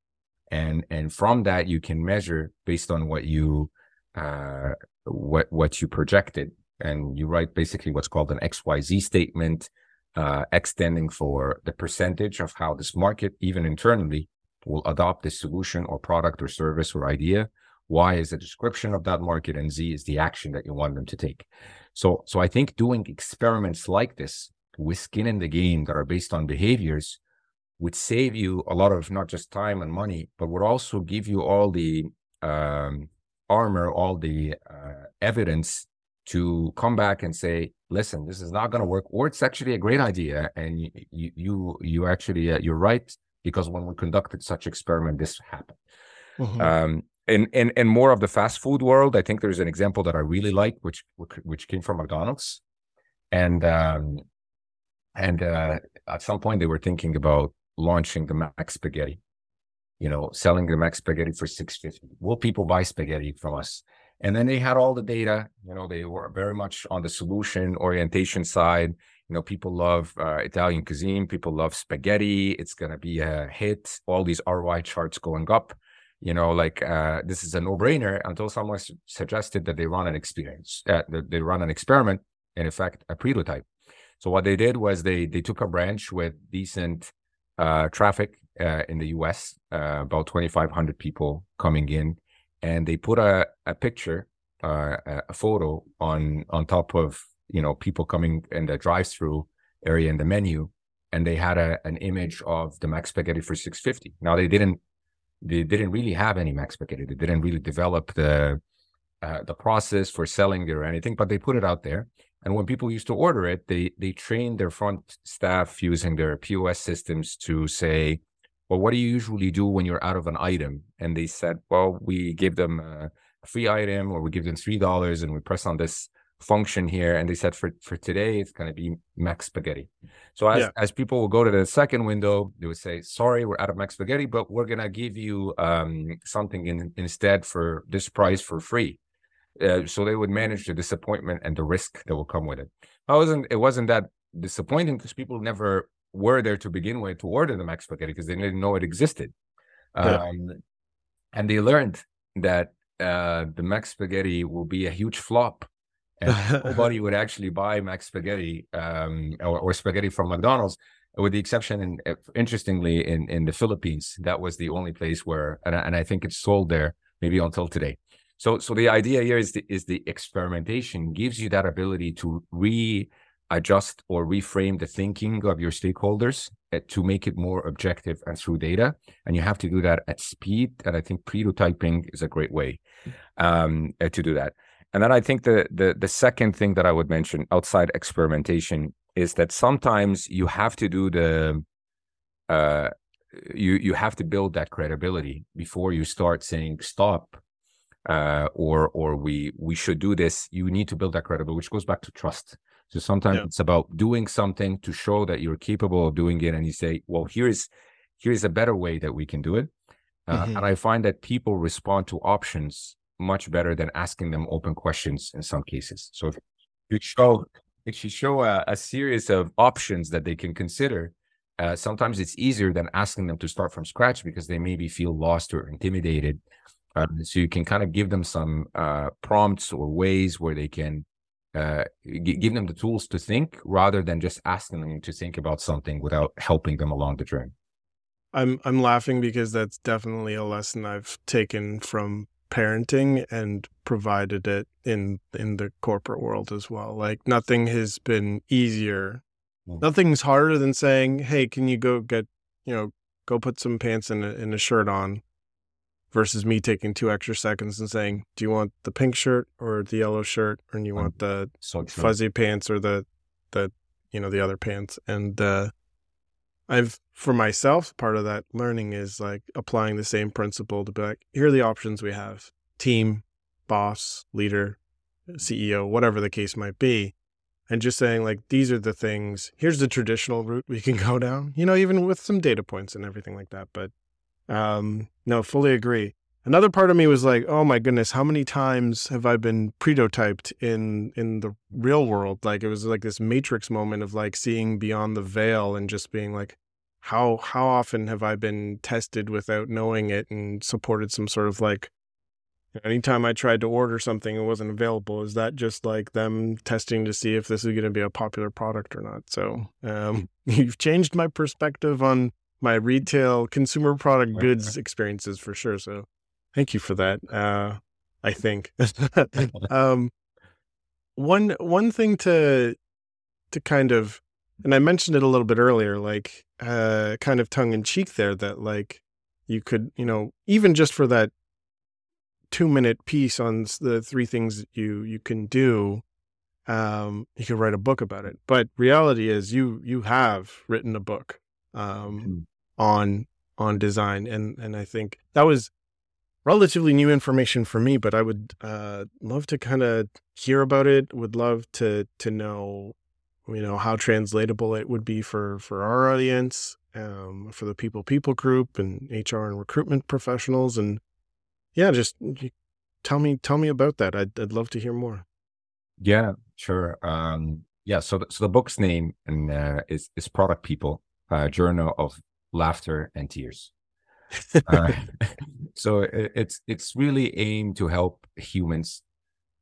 and and from that you can measure based on what you uh, what what you projected and you write basically what's called an xyz statement uh, extending for the percentage of how this market even internally will adopt this solution or product or service or idea. Y is the description of that market, and Z is the action that you want them to take. So, so I think doing experiments like this with skin in the game that are based on behaviors would save you a lot of not just time and money, but would also give you all the um, armor, all the uh, evidence to come back and say, "Listen, this is not going to work," or it's actually a great idea, and you you you, actually uh, you're right because when we conducted such experiment, this happened. Mm-hmm. Um, in, in in more of the fast food world, I think there's an example that I really like, which which came from McDonald's, and um, and uh, at some point they were thinking about launching the McSpaghetti, you know, selling the McSpaghetti for six fifty. Will people buy spaghetti from us? And then they had all the data. You know, they were very much on the solution orientation side you know people love uh, italian cuisine people love spaghetti it's going to be a hit all these roi charts going up you know like uh, this is a no-brainer until someone su- suggested that they run an experience uh, that they run an experiment in effect a pretotype so what they did was they they took a branch with decent uh, traffic uh, in the us uh, about 2500 people coming in and they put a, a picture a photo on on top of you know people coming in the drive-through area in the menu and they had a, an image of the McSpaghetti for 650 now they didn't they didn't really have any McSpaghetti. They didn't really develop the uh, the process for selling it or anything but they put it out there and when people used to order it they they trained their front staff using their pos systems to say well what do you usually do when you're out of an item? And they said well we give them a free item or we give them three dollars and we press on this function here. And they said for for today it's going to be McSpaghetti. So as, yeah. as people will go to the second window they would say sorry we're out of McSpaghetti but we're going to give you um, something in, instead for this price for free uh, so they would manage the disappointment and the risk that will come with it i wasn't it wasn't that disappointing because people never were there to begin with to order the McSpaghetti because they didn't know it existed yeah. um, and they learned that uh, the McSpaghetti will be a huge flop and <laughs> nobody would actually buy McSpaghetti um, or, or, spaghetti from McDonald's, with the exception, in, interestingly, in, in the Philippines. That was the only place where, and I, and I think it's sold there maybe until today. So, so the idea here is the, is the experimentation gives you that ability to readjust or reframe the thinking of your stakeholders uh, to make it more objective and through data. And you have to do that at speed. And I think pretotyping is a great way um, uh, to do that. And then I think the, the the second thing that I would mention outside experimentation is that sometimes you have to do the uh, you you have to build that credibility before you start saying stop uh, or or we we should do this. You need to build that credibility, which goes back to trust. So sometimes yeah. it's about doing something to show that you're capable of doing it, and you say, "Well, here's here's a better way that we can do it." Uh, mm-hmm. And I find that people respond to options much better than asking them open questions in some cases. So if you show if you show a, a series of options that they can consider, uh, sometimes it's easier than asking them to start from scratch because they maybe feel lost or intimidated. Uh, so you can kind of give them some uh, prompts or ways where they can uh, g- give them the tools to think rather than just asking them to think about something without helping them along the journey. I'm I'm laughing because that's definitely a lesson I've taken from parenting and provided it in in the corporate world as well. Like nothing has been easier. Mm. Nothing's harder than saying, "Hey, can you go get, you know, go put some pants and a, in a shirt on." Versus me taking two extra seconds and saying, "Do you want the pink shirt or the yellow shirt, or do you want the so fuzzy pants or the the you know the other pants?" And uh, I've for myself, part of that learning is like applying the same principle to be like, here are the options we have team, boss, leader, CEO, whatever the case might be. And just saying, like, these are the things, here's the traditional route we can go down, you know, even with some data points and everything like that. But um, no, fully agree. Another part of me was like, oh my goodness, how many times have I been pretotyped in in the real world? Like it was like this matrix moment of like seeing beyond the veil and just being like, how how often have I been tested without knowing it and supported some sort of like anytime I tried to order something it wasn't available is that just like them testing to see if this is going to be a popular product or not so um, <laughs> you've changed my perspective on my retail consumer product goods experiences for sure so Thank you for that. Uh, I think <laughs> <laughs> um, one one thing to to kind of, and I mentioned it a little bit earlier, like uh, kind of tongue in cheek there, that like you could, you know, even just for that two minute piece on the three things you you can do, um, you could write a book about it. But reality is, you you have written a book um, mm-hmm. On on design, and and I think that was relatively new information for me, but I would uh, love to kind of hear about it. Would love to to know, you know, how translatable it would be for for our audience, um, for the people people group and HR and recruitment professionals, and yeah, just tell me tell me about that. I'd I'd love to hear more. Yeah, sure. Um, yeah, so the, so the book's name and uh, is is Product People, uh, Journal of Laughter and Tears <laughs> uh, so it, it's it's really aimed to help humans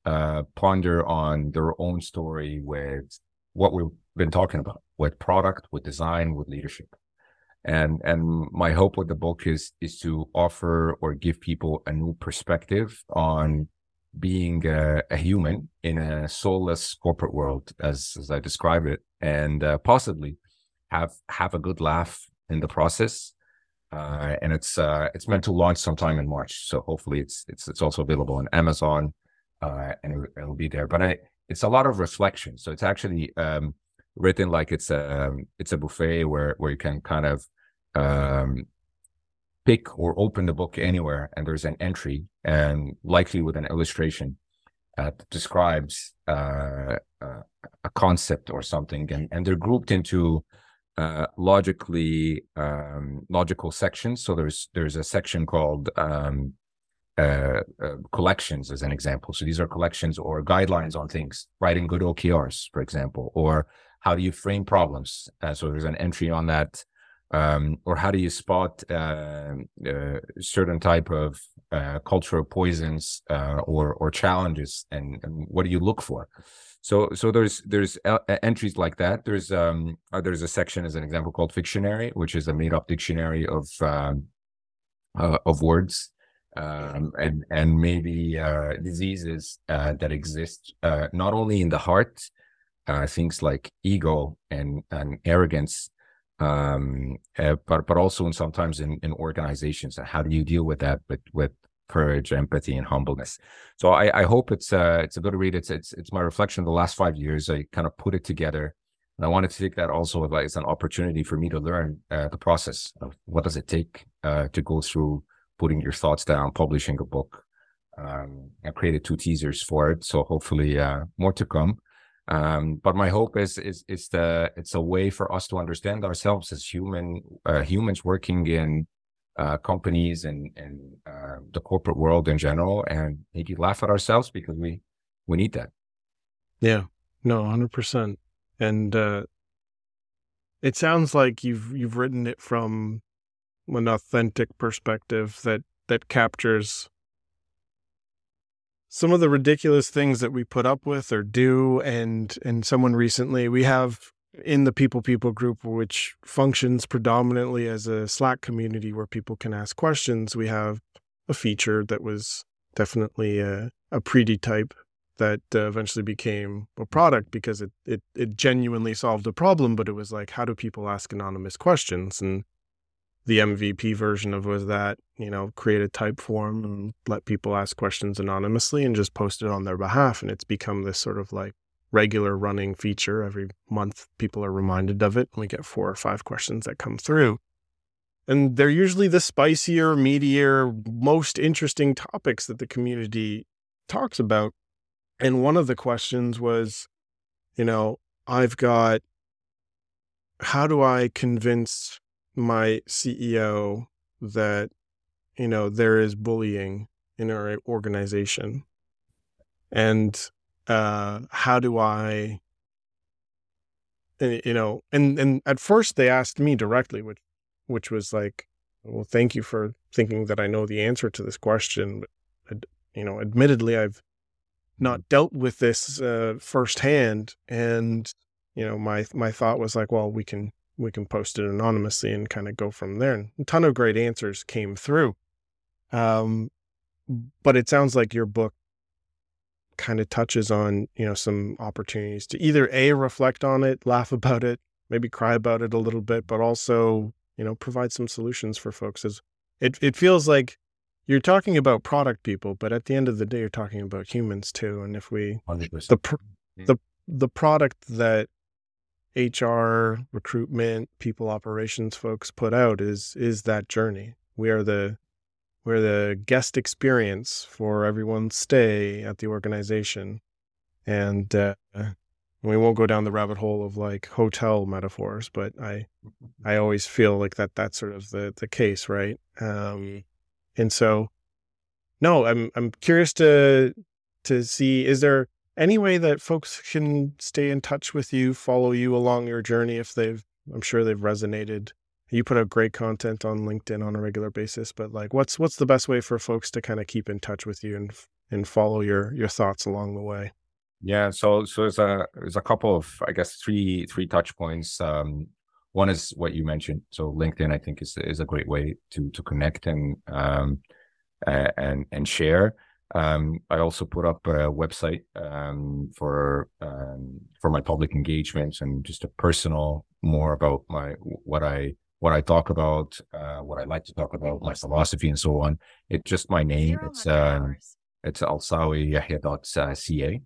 uh, ponder on their own story with what we've been talking about with product, with design, with leadership. And and my hope with the book is is to offer or give people a new perspective on being a, a human in a soulless corporate world, as as I describe it, and uh, possibly have have a good laugh in the process uh, and it's uh, it's meant to launch sometime in March. So hopefully it's it's it's also available on Amazon, uh, and it, will be there. But I, it's a lot of reflection. So it's actually um, written like it's a um, it's a buffet where where you can kind of um, pick or open the book anywhere, and there's an entry, and likely with an illustration that describes uh, uh, a concept or something, and and they're grouped into uh, logically um, logical sections. So there's there's a section called um, uh, uh, collections as an example. So these are collections or guidelines on things, writing good OKRs, for example, or how do you frame problems? Uh, so there's an entry on that. Um, or how do you spot uh, uh, certain type of cultural poisons or or challenges, and, and what do you look for? So so there's there's uh, entries like that. There's um uh, there's a section as an example called Fictionary, which is a made up dictionary of um, uh, of words um, and and maybe uh, diseases uh, that exist uh, not only in the heart, things like ego and and arrogance, um, but but also in sometimes in, in organizations. How do you deal with that? But with courage, empathy, and humbleness. So I, I hope it's uh, it's a good read. It's it's it's my reflection of the last five years. I kind of put it together, and I wanted to take that also as an opportunity for me to learn uh, the process of what does it take uh, to go through putting your thoughts down, publishing a book, Um, I created two teasers for it, so hopefully uh, more to come. Um, but my hope is is is the it's a way for us to understand ourselves as human uh, humans working in uh, companies and and uh, the corporate world in general, and maybe laugh at ourselves because we we need that. Yeah, no, hundred percent. And uh, it sounds like you've you've written it from an authentic perspective that that captures some of the ridiculous things that we put up with or do and and someone recently we have in the people people group which functions predominantly as a slack community where people can ask questions we have a feature that was definitely a, a pre type that uh, eventually became a product because it, it it genuinely solved a problem but it was like how do people ask anonymous questions and the MVP version of was that, you know, create a Typeform and let people ask questions anonymously and just post it on their behalf. And it's become this sort of like regular running feature. Every month, people are reminded of it. And we get four or five questions that come through. And they're usually the spicier, meatier, most interesting topics that the community talks about. And one of the questions was, you know, I've got, how do I convince my CEO that you know there is bullying in our organization and uh how do i you know and and at first they asked me directly which which was like well thank you for thinking that i know the answer to this question but you know admittedly i've not dealt with this uh firsthand and you know my my thought was like well we can we can post it anonymously and kind of go from there. And a ton of great answers came through. Um, but it sounds like your book kind of touches on, you know, some opportunities to either A, reflect on it, laugh <laughs> about it, maybe cry about it a little bit, but also, you know, provide some solutions for folks. As it, it feels like you're talking about product people, but at the end of the day, you're talking about humans too. And if we, 100%. the, pr- the, the product that HR, recruitment, people operations folks put out is is that journey. We are the we're the guest experience for everyone's stay at the organization, and uh, we won't go down the rabbit hole of like hotel metaphors, but I <laughs> I always feel like that that's sort of the the case, right? Um, and so, no, I'm I'm curious to to see is there any way that folks can stay in touch with you, follow you along your journey if they've, I'm sure they've resonated. You put out great content on LinkedIn on a regular basis, but like, what's what's the best way for folks to kind of keep in touch with you and and follow your your thoughts along the way? Yeah, so so there's a there's a couple of I guess three three touch points. Um, one is what you mentioned. So LinkedIn, I think, is is a great way to to connect and um, and and share. Um, I also put up a website um, for um, for my public engagements and just a personal more about my what I what I talk about, uh, what I like to talk about, my philosophy, and so on. It's just my name. It's uh, it's elsawyyehia.ca.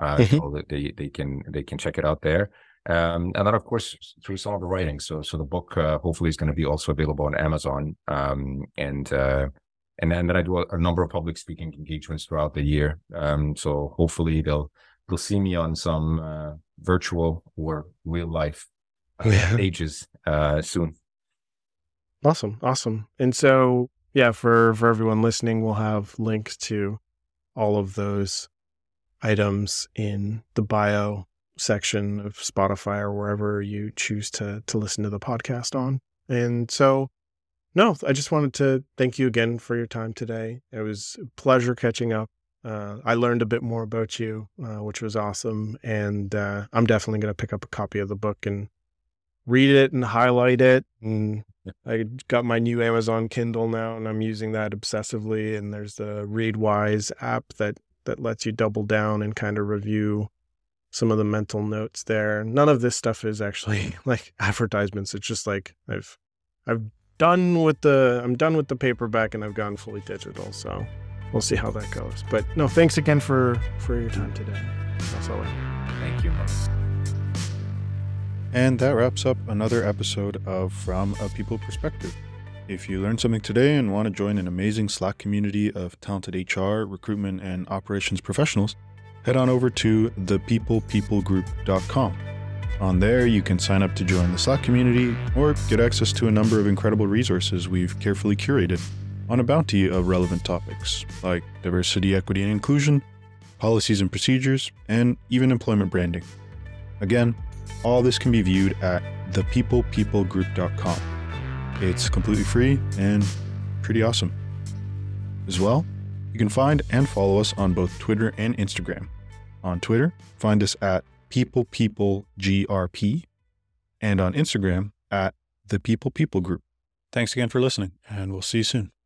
Uh, mm-hmm. so they, they can they can check it out there. Um, and then of course through some of the writing. So so the book uh, hopefully is going to be also available on Amazon. Um, and uh, and then, then I do a, a, number of public speaking engagements throughout the year. Um, so hopefully they'll they'll see me on some uh, virtual or real life uh, yeah. stages uh, soon. Awesome, awesome. And so yeah, for for everyone listening, we'll have links to all of those items in the bio section of Spotify or wherever you choose to to listen to the podcast on. And so no, I just wanted to thank you again for your time today. It was a pleasure catching up. Uh, I learned a bit more about you, uh, which was awesome. And uh, I'm definitely going to pick up a copy of the book and read it and highlight it. And I got my new Amazon Kindle now, and I'm using that obsessively. And there's the Readwise app that that lets you double down and kind of review some of the mental notes there. None of this stuff is actually <laughs> like advertisements. It's just like I've I've done with the I'm done with the paperback and I've gone fully digital. So we'll see how that goes. But no, thanks again for for your time today. That's all. Thank you. And that wraps up another episode of From a People Perspective. If you learned something today and want to join an amazing Slack community of talented HR, recruitment, and operations professionals, head on over to thepeoplepeoplegroup.com. On there, you can sign up to join the Slack community or get access to a number of incredible resources we've carefully curated on a bounty of relevant topics like diversity, equity, and inclusion, policies and procedures, and even employment branding. Again, all this can be viewed at thepeoplepeoplegroup.com. It's completely free and pretty awesome. As well, you can find and follow us on both Twitter and Instagram. On Twitter, find us at PeoplePeopleGRP, and on Instagram at the People People Group. Thanks again for listening, and we'll see you soon.